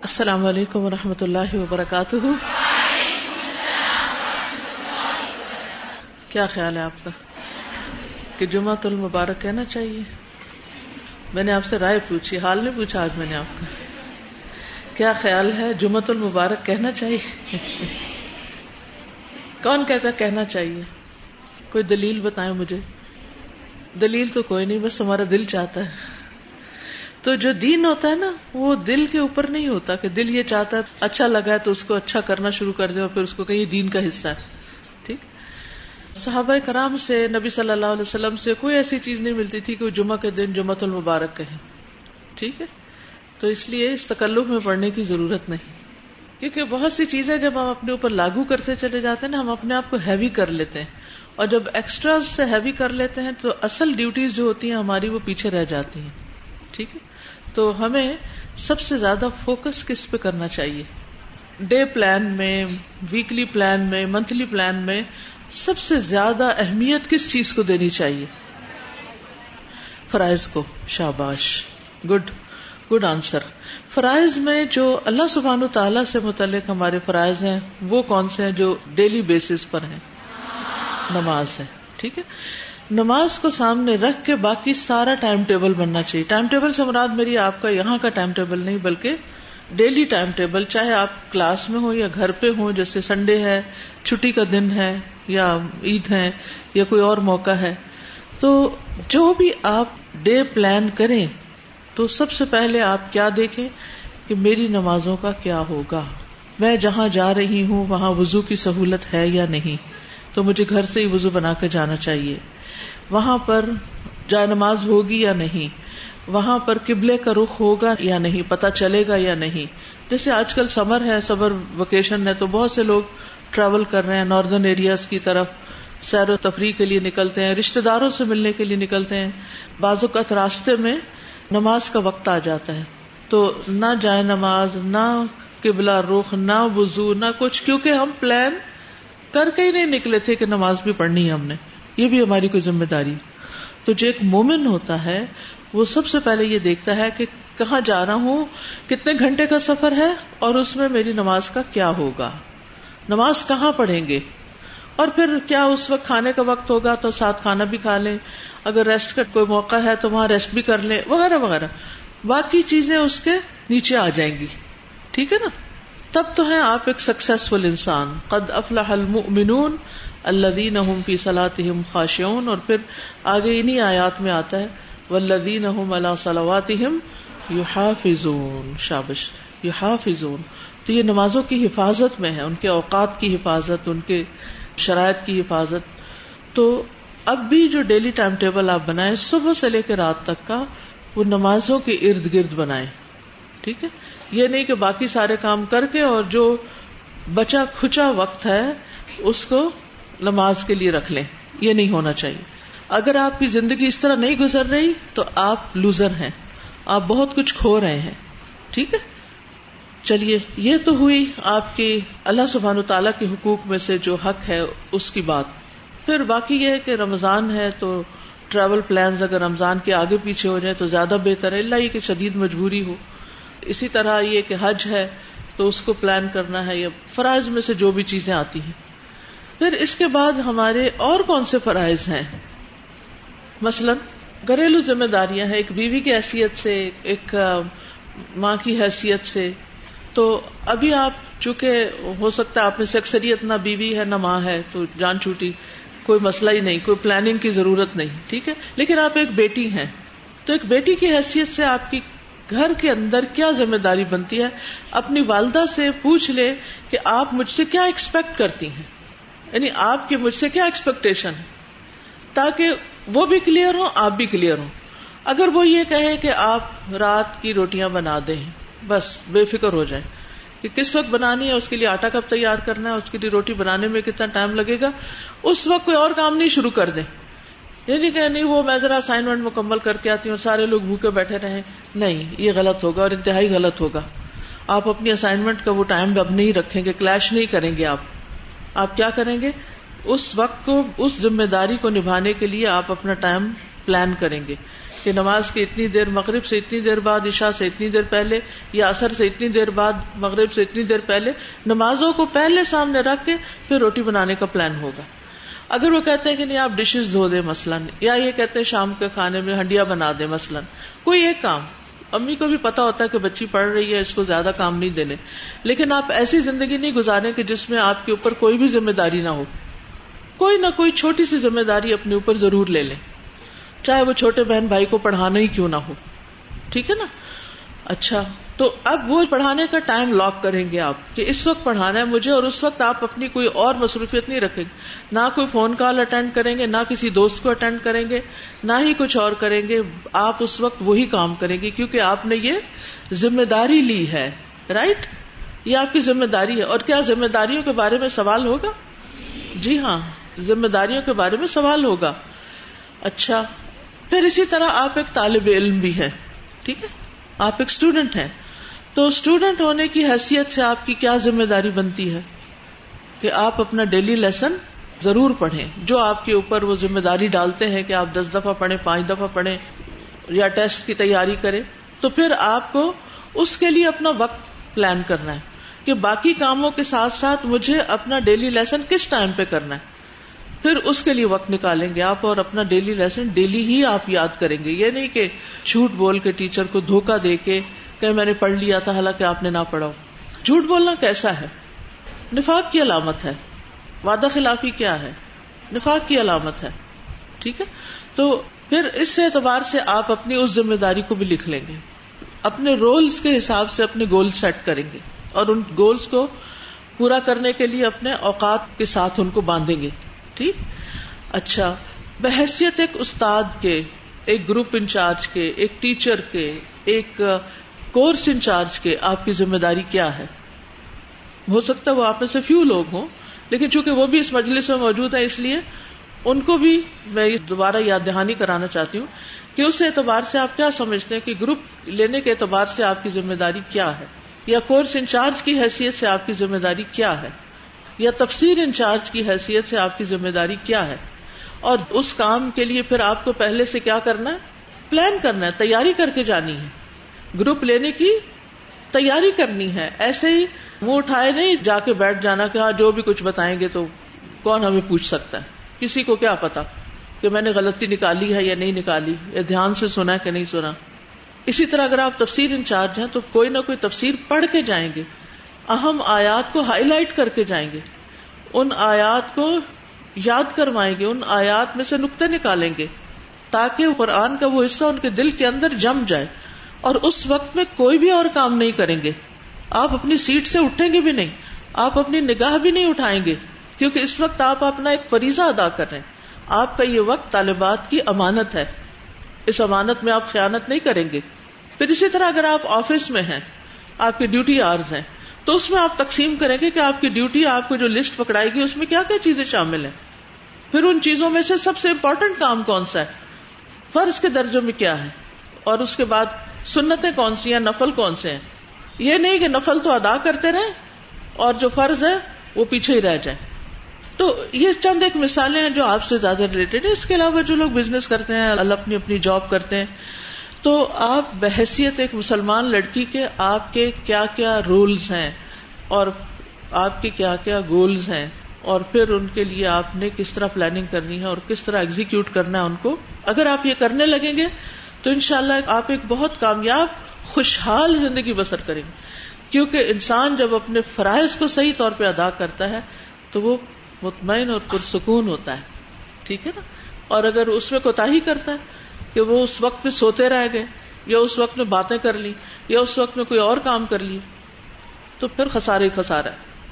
السلام علیکم و رحمۃ اللہ وبرکاتہ۔ کیا خیال ہے آپ کا؟ کہ جمعہ المبارک کہنا چاہیے؟ میں نے آپ سے رائے پوچھی، حال نہیں پوچھا آج میں نے آپ کا۔ کیا خیال ہے جمعہ المبارک کہنا چاہیے؟ کون کہتا کہنا چاہیے؟ کوئی دلیل بتائیں مجھے۔ دلیل تو کوئی نہیں، بس ہمارا دل چاہتا ہے۔ تو جو دین ہوتا ہے نا، وہ دل کے اوپر نہیں ہوتا کہ دل یہ چاہتا ہے اچھا لگا ہے تو اس کو اچھا کرنا شروع کر دے اور پھر اس کو کہ دین کا حصہ ہے۔ ٹھیک؟ صحابہ کرام سے، نبی صلی اللہ علیہ وسلم سے کوئی ایسی چیز نہیں ملتی تھی کہ وہ جمعہ کے دن جمعۃ المبارک کہیں۔ ٹھیک ہے؟ تو اس لیے اس تکلف میں پڑھنے کی ضرورت نہیں۔ کیونکہ بہت سی چیزیں جب ہم اپنے اوپر لاگو کرتے چلے جاتے ہیں نا، ہم اپنے آپ کو ہیوی کر لیتے ہیں۔ اور جب ایکسٹرا سے ہیوی کر لیتے ہیں تو اصل ڈیوٹیز جو ہوتی ہیں ہماری وہ پیچھے رہ جاتی ہیں۔ ٹھیک ہے؟ تو ہمیں سب سے زیادہ فوکس کس پہ کرنا چاہیے؟ ڈے پلان میں ویکلی پلان میں منتھلی پلان میں سب سے زیادہ اہمیت کس چیز کو دینی چاہیے؟ فرائض کو۔ شاباش۔ گڈ گڈ آنسر فرائض میں جو اللہ سبحان تعالی سے متعلق ہمارے فرائض ہیں، وہ کون سے ہیں جو ڈیلی بیسس پر ہیں؟ نماز ہے ٹھیک ہے؟ نماز کو سامنے رکھ کے باقی سارا ٹائم ٹیبل بننا چاہیے۔ ٹائم ٹیبل سے مراد میری آپ کا یہاں کا ٹائم ٹیبل نہیں، بلکہ ڈیلی ٹائم ٹیبل، چاہے آپ کلاس میں ہو یا گھر پہ ہو جیسے سنڈے ہے، چھٹی کا دن ہے، یا عید ہے، یا کوئی اور موقع ہے۔ تو جو بھی آپ ڈے پلان کریں، تو سب سے پہلے آپ کیا دیکھیں کہ میری نمازوں کا کیا ہوگا۔ میں جہاں جا رہی ہوں، وہاں وضو کی سہولت ہے یا نہیں؟ تو مجھے گھر سے ہی وضو بنا کے جانا چاہیے۔ وہاں پر جائے نماز ہوگی یا نہیں؟ وہاں پر قبلے کا رخ ہوگا یا نہیں؟ پتا چلے گا یا نہیں؟ جیسے آج کل سمر ہے، سمر ویکیشن ہے، تو بہت سے لوگ ٹریول کر رہے ہیں ناردرن ایریاز کی طرف، سیر و تفریح کے لیے نکلتے ہیں رشتے داروں سے ملنے کے لیے نکلتے ہیں۔ بعض اوقات راستے میں نماز کا وقت آ جاتا ہے۔ تو نہ جائے نماز، نہ قبلہ رخ، نہ وضو، نہ کچھ، کیونکہ ہم پلان کر کے ہی نہیں نکلے تھے کہ نماز بھی پڑھنی ہے ہم نے۔ یہ بھی ہماری کوئی ذمہ داری۔ تو جو ایک مومن ہوتا ہے، وہ سب سے پہلے یہ دیکھتا ہے کہ کہاں جا رہا ہوں، کتنے گھنٹے کا سفر ہے اور اس میں میری نماز کا کیا ہوگا۔ نماز کہاں پڑھیں گے؟ اور پھر کیا اس وقت کھانے کا وقت ہوگا تو ساتھ کھانا بھی کھا لیں۔ اگر ریسٹ کا کوئی موقع ہے تو وہاں ریسٹ بھی کر لیں، وغیرہ وغیرہ۔ باقی چیزیں اس کے نیچے آ جائیں گی۔ ٹھیک ہے نا؟ تب تو ہے آپ ایک سکسیسفل انسان۔ قد افلاح المؤمنون الدین فی صلاحم خاشعون اور پھر آگے انہیں آیات میں آتا ہے ولدین اللہ صلواتہم یحافظون شابش یحافظون تو یہ نمازوں کی حفاظت میں ہے، ان کے اوقات کی حفاظت، ان کے شرائط کی حفاظت۔ تو اب بھی جو ڈیلی ٹائم ٹیبل آپ بنائیں، صبح سے لے کے رات تک کا وہ نمازوں کے ارد گرد بنائیں۔ ٹھیک ہے؟ یہ نہیں کہ باقی سارے کام کر کے اور جو بچا کھچا وقت ہے، اس کو نماز کے لیے رکھ لیں، یہ نہیں ہونا چاہیے۔ اگر آپ کی زندگی اس طرح نہیں گزر رہی، تو آپ لوزر ہیں۔ آپ بہت کچھ کھو رہے ہیں۔ ٹھیک ہے؟ چلیے، یہ تو ہوئی آپ کی اللہ سبحان تعالیٰ کے حقوق میں سے جو حق ہے، اس کی بات۔ پھر باقی یہ ہے کہ رمضان ہے تو ٹریول پلانز اگر رمضان کے آگے پیچھے ہو جائیں تو زیادہ بہتر ہے۔ اللہ یہ کہ شدید مجبوری ہو۔ اسی طرح یہ کہ حج ہے تو اس کو پلان کرنا ہے یا فرائض میں سے جو بھی چیزیں آتی ہیں۔ پھر اس کے بعد ہمارے اور کون سے فرائض ہیں؟ مثلا گھریلو ذمہ داریاں ہیں، ایک بیوی کی حیثیت سے، ایک ماں کی حیثیت سے۔ تو ابھی آپ، چونکہ ہو سکتا ہے آپ میں سے اکثریت نہ بیوی ہے نہ ماں ہے، تو جان چھوٹی کوئی مسئلہ ہی نہیں، کوئی پلاننگ کی ضرورت نہیں، ٹھیک ہے؟ لیکن آپ ایک بیٹی ہیں، تو ایک بیٹی کی حیثیت سے آپ کی گھر کے اندر کیا ذمہ داری بنتی ہے؟ اپنی والدہ سے پوچھ لے کہ آپ مجھ سے کیا ایکسپیکٹ کرتی ہیں؟ یعنی آپ کی مجھ سے کیا ایکسپیکٹیشن ہے؟ تاکہ وہ بھی کلیئر ہو آپ بھی کلیئر ہوں۔ اگر وہ یہ کہے کہ آپ رات کی روٹیاں بنا دیں، بس بے فکر ہو جائیں۔ کہ کس وقت بنانی ہے؟ اس کے لیے آٹا کب تیار کرنا ہے؟ اس کے لیے روٹی بنانے میں کتنا ٹائم لگے گا؟ اس وقت کوئی اور کام نہیں شروع کر دیں۔ یعنی کہ نہیں، وہ میں ذرا اسائنمنٹ مکمل کر کے آتی ہوں، سارے لوگ بھوکے بیٹھے رہے نہیں، یہ غلط ہوگا اور انتہائی غلط ہوگا۔ آپ اپنی اسائنمنٹ کا وہ ٹائم اب نہیں رکھیں گے کلیش نہیں کریں گے آپ۔ آپ کیا کریں گے؟ اس وقت کو، اس ذمہ داری کو نبھانے کے لیے آپ اپنا ٹائم پلان کریں گے کہ نماز کی اتنی دیر مغرب سے اتنی دیر بعد، عشاء سے اتنی دیر پہلے یا اثر سے اتنی دیر بعد، مغرب سے اتنی دیر پہلے نمازوں کو پہلے سامنے رکھ کے پھر روٹی بنانے کا پلان ہوگا۔ اگر وہ کہتے ہیں کہ نہیں، آپ ڈشز دھو دیں مثلاً، یا یہ کہتے ہیں شام کے کھانے میں ہنڈیا بنا دیں مثلاً، کوئی ایک کام۔ امی کو بھی پتا ہوتا ہے کہ بچی پڑھ رہی ہے، اس کو زیادہ کام نہیں دینے۔ لیکن آپ ایسی زندگی نہیں گزارے کہ جس میں آپ کے اوپر کوئی بھی ذمہ داری نہ ہو۔ کوئی نہ کوئی چھوٹی سی ذمہ داری اپنے اوپر ضرور لے لیں۔ چاہے وہ چھوٹے بہن بھائی کو پڑھانا ہی کیوں نہ ہو۔ ٹھیک ہے نا؟ اچھا۔ تو اب وہ پڑھانے کا ٹائم لاک کریں گے آپ کہ اس وقت پڑھانا ہے مجھے اور اس وقت آپ اپنی کوئی اور مصروفیت نہیں رکھیں گے۔ نہ کوئی فون کال اٹینڈ کریں گے، نہ کسی دوست کو اٹینڈ کریں گے، نہ ہی کچھ اور کریں گے۔ آپ اس وقت وہی کام کریں گے کیونکہ آپ نے یہ ذمہ داری لی ہے رائٹ یہ آپ کی ذمہ داری ہے۔ اور کیا ذمہ داریوں کے بارے میں سوال ہوگا؟ جی ہاں ذمہ داریوں کے بارے میں سوال ہوگا۔ اچھا پھر اسی طرح آپ ایک طالب علم بھی ہے ٹھیک ہے؟ آپ ایک اسٹوڈینٹ ہیں۔ تو اسٹوڈینٹ ہونے کی حیثیت سے آپ کی کیا ذمہ داری بنتی ہے کہ آپ اپنا ڈیلی لیسن ضرور پڑھیں؟ جو آپ کے اوپر وہ ذمہ داری ڈالتے ہیں کہ آپ دس دفعہ پڑھیں، پانچ دفعہ پڑھیں یا ٹیسٹ کی تیاری کریں، تو پھر آپ کو اس کے لیے اپنا وقت پلان کرنا ہے کہ باقی کاموں کے ساتھ ساتھ مجھے اپنا ڈیلی لیسن کس ٹائم پہ کرنا ہے؟ پھر اس کے لیے وقت نکالیں گے آپ اور اپنا ڈیلی لیسن ڈیلی ہی آپ یاد کریں گے۔ یہ نہیں کہ جھوٹ بول کے ٹیچر کو دھوکا دے کے کہ میں نے پڑھ لیا تھا، حالانکہ آپ نے نہ پڑھا۔ جھوٹ بولنا کیسا ہے؟ نفاق کی علامت ہے۔ وعدہ خلافی کیا ہے؟ نفاق کی علامت ہے۔ ٹھیک ہے؟ تو پھر اس اعتبار سے آپ اپنی اس ذمہ داری کو بھی لکھ لیں گے۔ اپنے رولز کے حساب سے اپنے گول سیٹ کریں گے۔ اور ان گولز کو پورا کرنے کے لیے اپنے اوقات کے ساتھ ان کو باندھیں گے۔ ٹھیک؟ اچھا۔ بحثیت ایک استاد کے، ایک گروپ انچارج کے، ایک ٹیچر کے، ایک کورس انچارج کے آپ کی ذمہ داری کیا ہے؟ ہو سکتا ہے وہ آپ میں سے فیو لوگ ہوں، لیکن چونکہ وہ بھی اس مجلس میں موجود ہے اس لیے، ان کو بھی میں دوبارہ یاد دہانی کرانا چاہتی ہوں کہ اس اعتبار سے آپ کیا سمجھتے ہیں کہ گروپ لینے کے اعتبار سے آپ کی ذمہ داری کیا ہے؟ یا کورس انچارج کی حیثیت سے آپ کی ذمہ داری کیا ہے؟ یا تفسیر انچارج کی حیثیت سے آپ کی ذمہ داری کیا ہے؟ اور اس کام کے لیے پھر آپ کو پہلے سے کیا کرنا ہے؟ پلان کرنا ہے، تیاری کر کے جانی ہے۔ گروپ لینے کی تیاری کرنی ہے۔ ایسے ہی منہ اٹھائے نہیں، جا کے بیٹھ جانا کہ ہاں جو بھی کچھ بتائیں گے تو کون ہمیں پوچھ سکتا ہے؟ کسی کو کیا پتا کہ میں نے غلطی نکالی ہے یا نہیں نکالی، یا دھیان سے سنا کہ نہیں سنا۔ اسی طرح اگر آپ تفسیر انچارج ہیں تو کوئی نہ کوئی تفسیر پڑھ کے جائیں گے۔ اہم آیات کو ہائی لائٹ کر کے جائیں گے۔ ان آیات کو یاد کروائیں گے، ان آیات میں سے نقطے نکالیں گے تاکہ قرآن کا وہ حصہ ان کے دل کے اندر جم جائے۔ اور اس وقت میں کوئی بھی اور کام نہیں کریں گے۔ آپ اپنی سیٹ سے اٹھیں گے بھی نہیں۔ آپ اپنی نگاہ بھی نہیں اٹھائیں گے، کیونکہ اس وقت آپ اپنا ایک فریضہ ادا کر رہے ہیں۔ آپ کا یہ وقت طالبات کی امانت ہے۔ اس امانت میں آپ خیانت نہیں کریں گے۔ پھر اسی طرح اگر آپ آفس میں ہیں، آپ کی ڈیوٹی آرز ہیں، تو اس میں آپ تقسیم کریں گے کہ آپ کی ڈیوٹی، آپ کو جو لسٹ پکڑائے گی، اس میں کیا کیا چیزیں شامل ہیں۔ پھر ان چیزوں میں سے سب سے امپورٹنٹ کام کون سا ہے؟ فرض کے درجوں میں کیا ہے؟ اور اس کے بعد سنتیں کون سی ہیں؟ نفل کون سے ہیں؟ یہ نہیں کہ نفل تو ادا کرتے رہے اور جو فرض ہے وہ پیچھے ہی رہ جائے تو یہ چند ایک مثالیں ہیں جو آپ سے زیادہ ریلیٹڈ ہے اس کے علاوہ جو لوگ بزنس کرتے ہیں اپنی اپنی جاب کرتے ہیں، تو آپ بحثیت ایک مسلمان لڑکی کے آپ کے کیا کیا رولز ہیں اور آپ کے کیا کیا گولز ہیں اور پھر ان کے لیے آپ نے کس طرح پلاننگ کرنی ہے اور کس طرح ایگزیکیوٹ کرنا ہے ان کو۔ اگر آپ یہ کرنے لگیں گے تو انشاءاللہ اللہ آپ ایک بہت کامیاب، خوشحال زندگی بسر کریں گے۔ کیونکہ انسان جب اپنے فرائض کو صحیح طور پہ ادا کرتا ہے، تو وہ مطمئن اور پرسکون ہوتا ہے۔ ٹھیک ہے نا؟ اور اگر اس میں کوتا ہی کرتا ہے کہ وہ اس وقت میں سوتے رہ گئے، یا اس وقت میں باتیں کر لی، یا اس وقت میں کوئی اور کام کر لی، تو پھر خسارے خسارا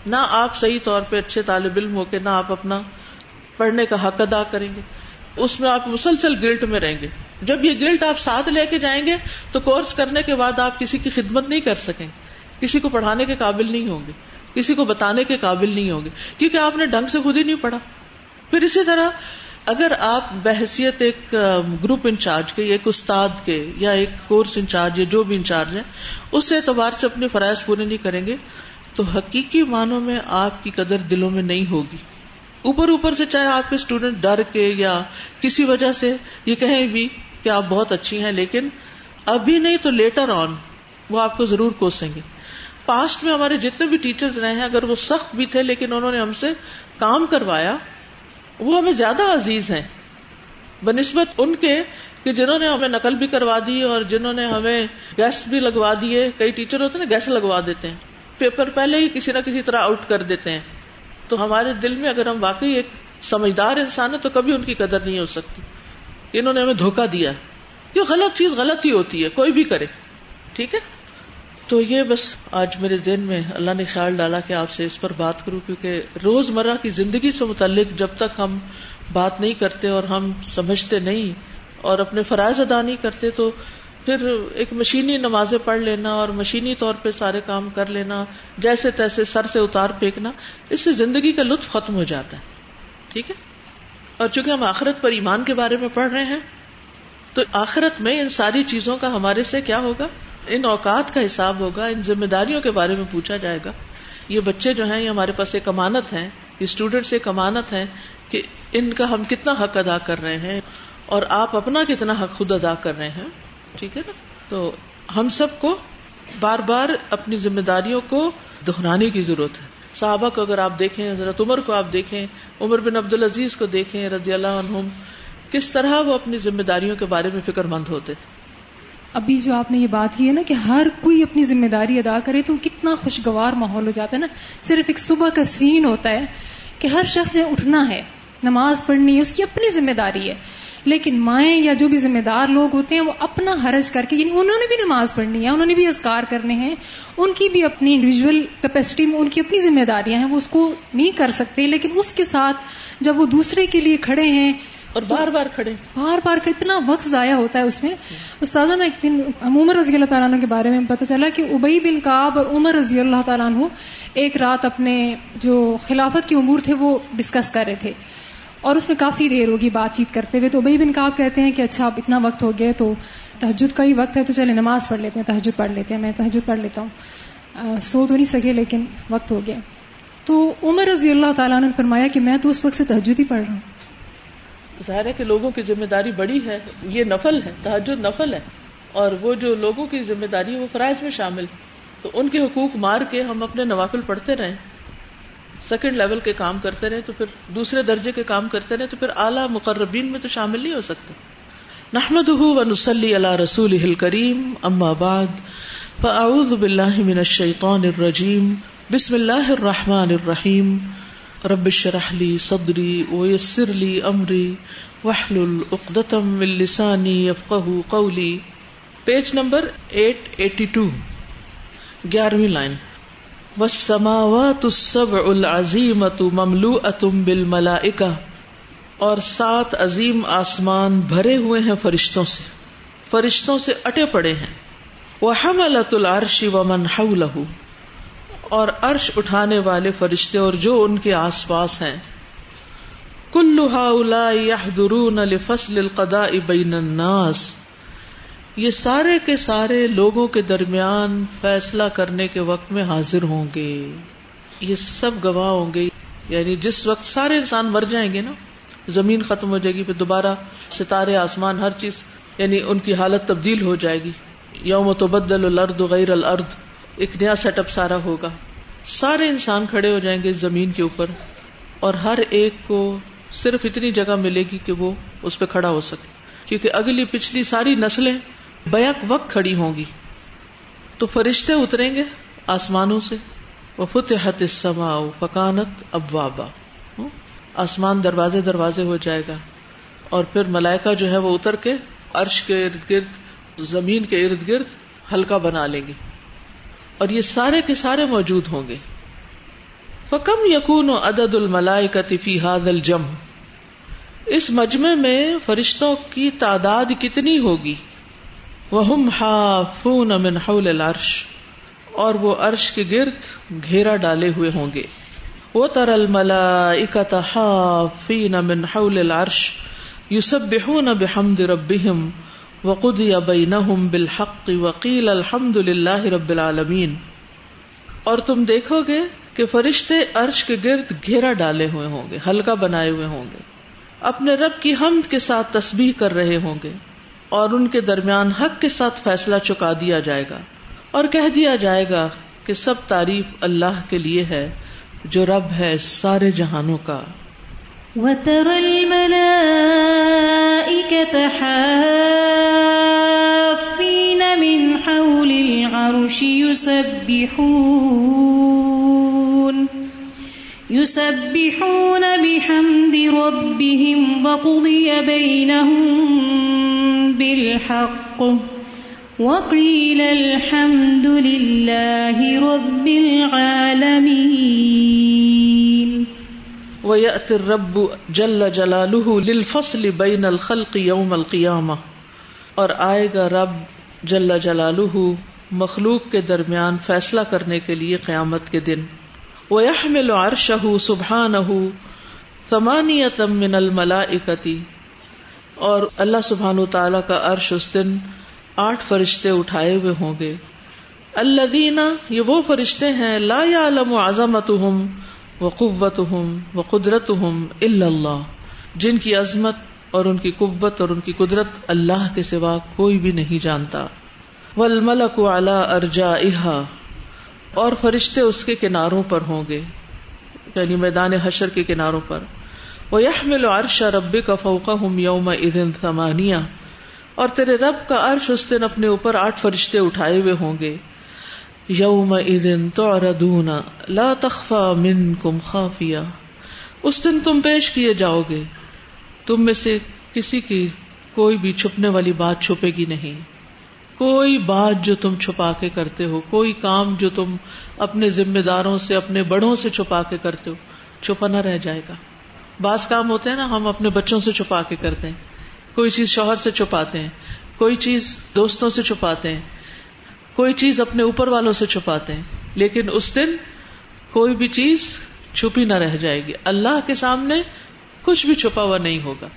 نہ آپ صحیح طور پہ اچھے طالب علم ہو کے نہ آپ اپنا پڑھنے کا حق ادا کریں گے۔ اس میں آپ مسلسل گلٹ میں رہیں گے۔ جب یہ گلٹ آپ ساتھ لے کے جائیں گے، تو کورس کرنے کے بعد آپ کسی کی خدمت نہیں کر سکیں۔ کسی کو پڑھانے کے قابل نہیں ہوں گے۔ کسی کو بتانے کے قابل نہیں ہوں گے۔ کیونکہ آپ نے ڈنگ سے خود ہی نہیں پڑھا۔ پھر اسی طرح اگر آپ بحثیت ایک گروپ انچارج کے ایک استاد کے، یا ایک کورس انچارج، یا جو بھی انچارج ہے اس اعتبار سے اپنے فرائض پورے نہیں کریں گے، تو حقیقی معنوں میں آپ کی قدر دلوں میں نہیں ہوگی۔ اوپر اوپر سے چاہے آپ کے اسٹوڈینٹ ڈر کے یا کسی وجہ سے یہ کہیں بھی کہ آپ بہت اچھی ہیں، لیکن ابھی نہیں تو لیٹر آن وہ آپ کو ضرور کوسیں گے۔ پاسٹ میں ہمارے جتنے بھی ٹیچرز رہے ہیں، اگر وہ سخت بھی تھے لیکن انہوں نے ہم سے کام کروایا، وہ ہمیں زیادہ عزیز ہیں۔ بنسبت ان کے کہ جنہوں نے ہمیں نقل بھی کروا دی اور جنہوں نے ہمیں گیس بھی لگوا دیے، کئی ٹیچر ہوتے ہیں گیس لگوا دیتے ہیں۔ پیپر پہلے ہی کسی نہ کسی طرح آؤٹ کر دیتے ہیں۔ تو ہمارے دل میں اگر ہم واقعی ایک سمجھدار انسان ہے تو کبھی ان کی قدر نہیں ہو سکتی۔ انہوں نے ہمیں دھوکا دیا یہ غلط چیز غلط ہی ہوتی ہے، کوئی بھی کرے۔ ٹھیک ہے؟ تو یہ بس آج میرے ذہن میں اللہ نے خیال ڈالا کہ آپ سے اس پر بات کروں، کیونکہ روز مرہ کی زندگی سے متعلق جب تک ہم بات نہیں کرتے اور ہم سمجھتے نہیں اور اپنے فرائض ادا نہیں کرتے، تو پھر ایک مشینی نمازیں پڑھ لینا اور مشینی طور پہ سارے کام کر لینا، جیسے تیسے سر سے اتار پھینکنا، اس سے زندگی کا لطف ختم ہو جاتا ہے۔ ٹھیک ہے؟ اور چونکہ ہم آخرت پر ایمان کے بارے میں پڑھ رہے ہیں، تو آخرت میں ان ساری چیزوں کا ہمارے سے کیا ہوگا؟ ان اوقات کا حساب ہوگا، ان ذمہ داریوں کے بارے میں پوچھا جائے گا۔ یہ بچے جو ہیں، یہ ہمارے پاس ایک امانت ہیں، یہ اسٹوڈینٹس ایک امانت ہیں کہ ان کا ہم کتنا حق ادا کر رہے ہیں اور آپ اپنا کتنا حق خود ادا کر رہے ہیں۔ ٹھیک ہے نا؟ تو ہم سب کو بار بار اپنی ذمہ داریوں کو دہرانے کی ضرورت ہے۔ صحابہ کو اگر آپ دیکھیں، حضرت عمر کو آپ دیکھیں، عمر بن عبد العزیز کو دیکھیں، رضی اللہ عنہم، کس طرح وہ اپنی ذمہ داریوں کے بارے میں فکر مند ہوتے تھے۔ ابھی جو آپ نے یہ بات کی ہے نا کہ ہر کوئی اپنی ذمہ داری ادا کرے تو کتنا خوشگوار ماحول ہو جاتا ہے نا۔ صرف ایک صبح کا سین ہوتا ہے کہ ہر شخص نے اٹھنا ہے۔ نماز پڑھنی ہے اس کی اپنی ذمہ داری ہے۔ لیکن مائیں یا جو بھی ذمہ دار لوگ ہوتے ہیں وہ اپنا حرج کر کے یعنی انہوں نے بھی نماز پڑھنی ہے انہوں نے بھی ازکار کرنے ہیں ان کی بھی اپنی انڈیویجل کیپیسٹی میں ان کی اپنی ذمہ داریاں ہیں وہ اس کو نہیں کر سکتے۔ لیکن اس کے ساتھ جب وہ دوسرے کے لیے کھڑے ہیں اور بار بار کھڑے۔ بار بار اتنا وقت ضائع ہوتا ہے اس میں۔ استاذہ میں ایک دن عمر رضی اللہ تعالیٰ عنہ کے بارے میں پتہ چلا کہ ابئی بن کاب اور عمر رضی اللہ تعالیٰ عنہ ایک رات اپنے جو خلافت کے امور تھے وہ ڈسکس کر رہے تھے۔ اور اس میں کافی دیر ہوگی بات چیت کرتے ہوئے تو ابئی بن کاب کہتے ہیں کہ اچھا اب اتنا وقت ہو گیا تو تحجد کا ہی وقت ہے تو چلے نماز پڑھ لیتے ہیں تحجد پڑھ لیتے ہیں، میں تحجد پڑھ لیتا ہوں۔ سو تو نہیں سکے لیکن وقت ہو گیا۔ تو عمر رضی اللہ تعالیٰ نے فرمایا کہ میں تو اس وقت سے تحجد ہی پڑھ رہا ہوں۔ ظاہر ہے کہ لوگوں کی ذمہ داری بڑی ہے، یہ نفل ہے تحجد نفل ہے۔ اور وہ جو لوگوں کی ذمہ داری ہے، وہ فرائض میں شامل تو ان کے حقوق مار کے ہم اپنے نوافل پڑھتے رہیں۔ سیکنڈ لیول کے کام کرتے رہے تو پھر دوسرے درجے کے کام کرتے رہے تو پھر اعلیٰ مقربین میں تو شامل نہیں ہو سکتے۔ نحمد و نسلی اللہ رسول کریم اما بعد، فاعوذ باللہ من الشیطان الرجیم، بسم اللہ الرحمن الرحیم، رب شرح لی صدری ویسر لی امری وحلل اقدتم من لسانی یفقہ قولی۔ Page number eight eighty two, گیارہویں لائن۔ والسماوات السبع العظیمت مملوءۃ بالملائکہ اور سات عظیم آسمان بھرے ہوئے ہیں فرشتوں سے۔ فرشتوں سے اٹے پڑے ہیں۔ وحملۃ العرش ومن حولہ اور عرش اٹھانے والے فرشتے اور جو ان کے آس پاس ہیں۔ لفصل القضاء بین الناس۔ یہ سارے کے سارے لوگوں کے درمیان فیصلہ کرنے کے وقت میں حاضر ہوں گے۔ یہ سب گواہ ہوں گے۔ یعنی جس وقت سارے انسان مر جائیں گے نا، زمین ختم ہو جائے گی، پھر دوبارہ ستارے، آسمان، ہر چیز یعنی ان کی حالت تبدیل ہو جائے گی۔ یوم تبدل الارض غیر الارض، ایک نیا سیٹ اپ سارا ہوگا۔ سارے انسان کھڑے ہو جائیں گے زمین کے اوپر، اور ہر ایک کو صرف اتنی جگہ ملے گی کہ وہ اس پہ کھڑا ہو سکے۔ کیونکہ اگلی پچھلی ساری نسلیں بیک وقت کھڑی ہوں گی۔ تو فرشتے اتریں گے آسمانوں سے۔ وہ فتحت السماء فکانت ابوابا آسمان دروازے دروازے ہو جائے گا۔ اور پھر ملائکہ جو ہے وہ اتر کے عرش کے ارد گرد، زمین کے ارد گرد ہلکا بنا لیں گے۔ اور یہ سارے کے سارے موجود ہوں گے۔ فکم یقون عدد الملائے کا فی حاد الجم اس مجمع میں فرشتوں کی تعداد کتنی ہوگی؟ وہ حافون من حول العرش اور وہ عرش کے گرد گھیرا ڈالے ہوئے ہوں گے۔ وہ تر الملائکت حافین من حول العرش یسبحون بحمد ربهم وقضی بینہم بالحق وقیل الحمد للہ رب العالمین اور تم دیکھو گے کہ فرشتے عرش کے گرد گھیرا ڈالے ہوئے ہوں گے، ہلکا بنائے ہوئے ہوں گے۔ اپنے رب کی حمد کے ساتھ تسبیح کر رہے ہوں گے۔ اور ان کے درمیان حق کے ساتھ فیصلہ چکا دیا جائے گا اور کہہ دیا جائے گا کہ سب تعریف اللہ کے لیے ہے، جو رب ہے سارے جہانوں کا۔ وترى الملائكة حافين من حول العرش يسبحون۔ يسبحون بحمد ربهم وقضي بينهم بالحق وقيل الحمد لله رب العالمين وَيَأْتِ الرَّبُّ جَلَّ جَلَالُهُ لِلْفَصْلِ بَيْنَ الْخَلْقِ يَوْمَ الْقِيَامَةِ اور آئے گا رب جل جلالہ مخلوق کے درمیان فیصلہ کرنے کے لیے قیامت کے دن وَيَحْمِلُ عَرْشَهُ سُبْحَانَهُ ثَمَانِيَةً مِّنَ الْمَلَائِكَةِ۔ اور اللہ سبحانہ تعالیٰ کا عرش اس دن آٹھ فرشتے اٹھائے ہوئے ہوں گے۔ الذین یہ وہ فرشتے ہیں، لا يعلم عظمتهم وہ قوت ہوں وہ قدرت اللہ جن کی عظمت اور ان کی قوت اور ان کی قدرت اللہ کے سوا کوئی بھی نہیں جانتا۔ ول ملک اعلی ارجا اور فرشتے اس کے کناروں پر ہوں گے یعنی میدان حشر کے کناروں پر۔ وہ یحمل عرش رب کا فوقا ہوں یوم ادن ثمانیہ اور تیرے رب کا عرش اس دن اپنے اوپر آٹھ فرشتے اٹھائے ہوئے ہوں گے۔ یوم ادن تو لا تخفا من کم خافیا اس دن تم پیش کیے جاؤ گے۔ تم میں سے کسی کی کوئی بھی چھپنے والی بات چھپے گی نہیں۔ کوئی بات جو تم چھپا کے کرتے ہو، کوئی کام جو تم اپنے ذمہ داروں سے، اپنے بڑوں سے چھپا کے کرتے ہو، چھپا نہ رہ جائے گا۔ بعض کام ہوتے ہیں نا، ہم اپنے بچوں سے چھپا کے کرتے ہیں۔ کوئی چیز شوہر سے چھپاتے ہیں، کوئی چیز دوستوں سے چھپاتے ہیں، کوئی چیز اپنے اوپر والوں سے چھپاتے ہیں۔ لیکن اس دن کوئی بھی چیز چھپی نہ رہ جائے گی۔ اللہ کے سامنے کچھ بھی چھپا ہوا نہیں ہوگا۔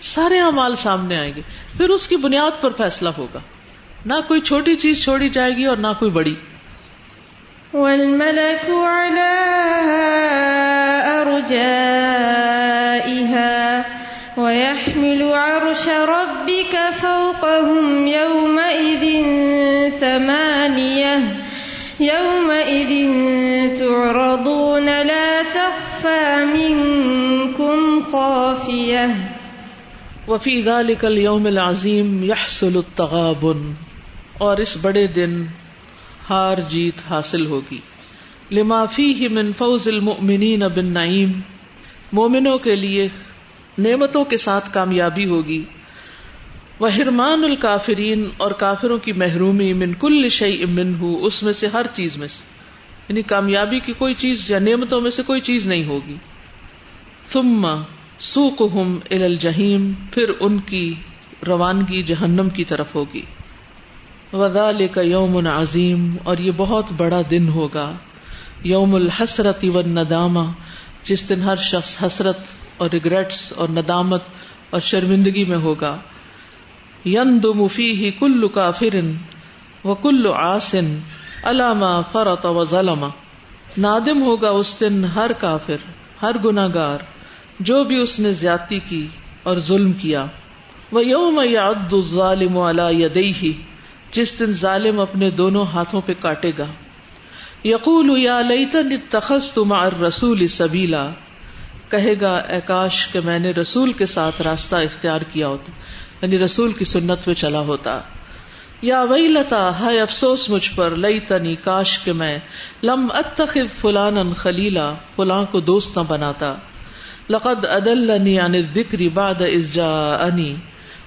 سارے امال سامنے آئیں گے۔ پھر اس کی بنیاد پر فیصلہ ہوگا۔ نہ کوئی چھوٹی چیز چھوڑی جائے گی اور نہ کوئی بڑی۔ ويحمل عرش ربك فوقهم يومئذ ثمانية يومئذ تعرضون لا تخفى منكم خافية وفي ذلك اليوم العظيم يحصل التغابن اور اس بڑے دن ہار جیت حاصل ہوگی۔ لما فيه من فوز المؤمنين بالنعيم مومنوں کے لیے نعمتوں کے ساتھ کامیابی ہوگی۔ وہ ہرمان الکافرین اور کافروں کی محرومی من کل شعی امن ہو اس میں سے ہر چیز میں سے۔ یعنی کامیابی کی کوئی چیز یا نعمتوں میں سے کوئی چیز نہیں ہوگی۔ ثم سوق ہم الجہیم پھر ان کی روانگی جہنم کی طرف ہوگی۔ وزال کا یوم عظیم، اور یہ بہت بڑا دن ہوگا، یوم الحسرت و ندامہ جس دن ہر شخص حسرت اور ریگریٹس اور ندامت اور شرمندگی میں ہوگا۔ یند مفی ہی کل کافرن و کل آسن علامہ فرت و ظلم۔ نادم ہوگا اس دن ہر کافر، ہر گناگار جو بھی اس نے زیادتی کی اور ظلم کیا۔ وہ یوم یاد ظالم علی ہی جس دن ظالم اپنے دونوں ہاتھوں پہ کاٹے گا۔ یقول یا لیتن اتخذت مع الرسول سبیلا۔ کہے گا، اے کاش کہ میں نے رسول کے ساتھ راستہ اختیار کیا ہوتا یعنی رسول کی سنت پہ چلا ہوتا۔ یا وہی لتا ہے افسوس مجھ پر لئی تنی کاش کہ میں لم اتخذ فلان خلیلا، فلاں کو دوست نہ بناتا۔ لقد ادلنی عن الذکر بعد از جا انی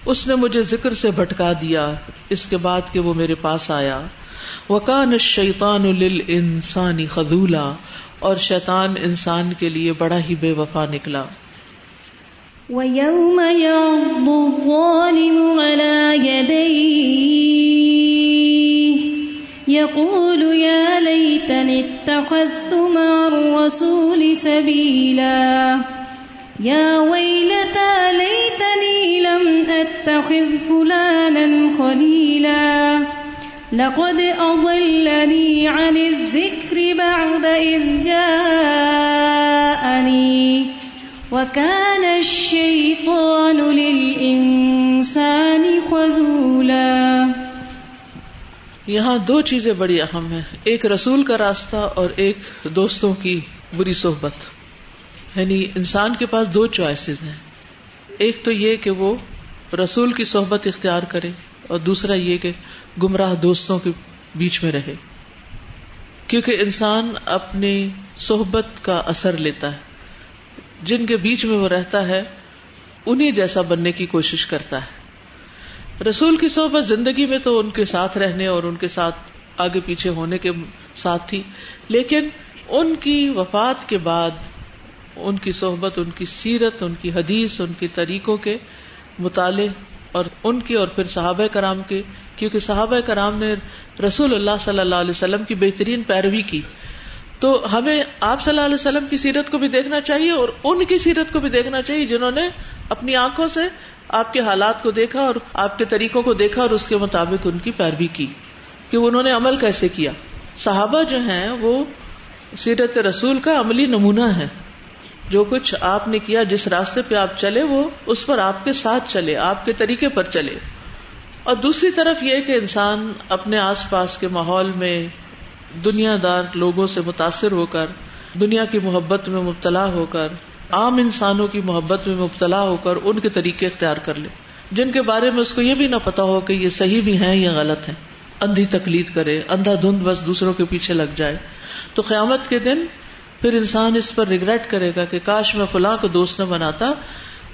اس نے مجھے ذکر سے بھٹکا دیا، اس کے بعد کہ وہ میرے پاس آیا۔ وکان الشیطان للانسان خذولا، اور شیطان انسان کے لیے بڑا ہی بے وفا نکلا۔ وَيَوْمَ يَعْضُ الظَّالِمُ عَلَى يَدَيْهِ، يَقُولُ يَا لَيْتَنِ اتَّخَذْتُ مَعَ الرَّسُولِ سَبِيلًا، يَا وَيْلَتَى لَيْتَنِي لَمْ أَتَّخِذْ فُلَانًا خَلِيلًا. لقد أضلني عن الذكر بعد إذ جاءني. وكان الشيطان للإنسان خذولا. یہاں دو چیزیں بڑی اہم ہیں، ایک رسول کا راستہ اور ایک دوستوں کی بری صحبت. یعنی انسان کے پاس دو چوائسیز ہیں۔ ایک تو یہ کہ وہ رسول کی صحبت اختیار کرے اور دوسرا یہ کہ گمراہ دوستوں کے بیچ میں رہے۔ کیونکہ انسان اپنی صحبت کا اثر لیتا ہے۔ جن کے بیچ میں وہ رہتا ہے انہیں جیسا بننے کی کوشش کرتا ہے۔ رسول کی صحبت زندگی میں تو ان کے ساتھ رہنے اور ان کے ساتھ آگے پیچھے ہونے کے ساتھ تھی، لیکن ان کی وفات کے بعد ان کی صحبت، ان کی سیرت، ان کی حدیث، ان کے طریقوں کے مطالعے اور ان کی اور پھر صحابہ کرام کے، کیونکہ صحابہ کرام نے رسول اللہ صلی اللہ علیہ وسلم کی بہترین پیروی کی۔ تو ہمیں آپ صلی اللہ علیہ وسلم کی سیرت کو بھی دیکھنا چاہیے اور ان کی سیرت کو بھی دیکھنا چاہیے جنہوں نے اپنی آنکھوں سے آپ کے حالات کو دیکھا اور آپ کے طریقوں کو دیکھا اور اس کے مطابق ان کی پیروی کی کہ انہوں نے عمل کیسے کیا۔ صحابہ جو ہیں وہ سیرت رسول کا عملی نمونہ ہے جو کچھ آپ نے کیا، جس راستے پہ آپ چلے، وہ اس پر آپ کے ساتھ چلے، آپ کے طریقے پر چلے۔ اور دوسری طرف یہ کہ انسان اپنے آس پاس کے ماحول میں دنیا دار لوگوں سے متاثر ہو کر، دنیا کی محبت میں مبتلا ہو کر، عام انسانوں کی محبت میں مبتلا ہو کر ان کے طریقے اختیار کر لے۔ جن کے بارے میں اس کو یہ بھی نہ پتا ہو کہ یہ صحیح بھی ہیں یا غلط ہیں۔ اندھی تقلید کرے، اندھا دھند بس دوسروں کے پیچھے لگ جائے۔ تو قیامت کے دن پھر انسان اس پر ریگریٹ کرے گا کہ کاش میں فلاں کو دوست نہ بناتا۔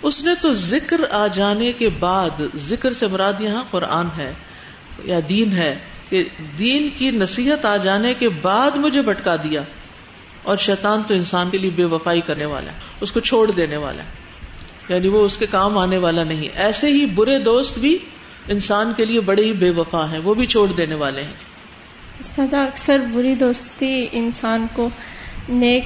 اس نے تو ذکر آ جانے کے بعد، ذکر سے مراد یہاں قرآن ہے یا دین ہے کہ دین کی نصیحت آ جانے کے بعد مجھے بٹکا دیا۔ اور شیطان تو انسان کے لیے بے وفائی کرنے والا ہے، اس کو چھوڑ دینے والا ہے۔ یعنی وہ اس کے کام آنے والا نہیں ایسے ہی برے دوست بھی انسان کے لیے بڑے ہی بے وفا ہیں، وہ بھی چھوڑ دینے والے ہیں۔ استاذہ، اکثر بری دوستی انسان کو نیک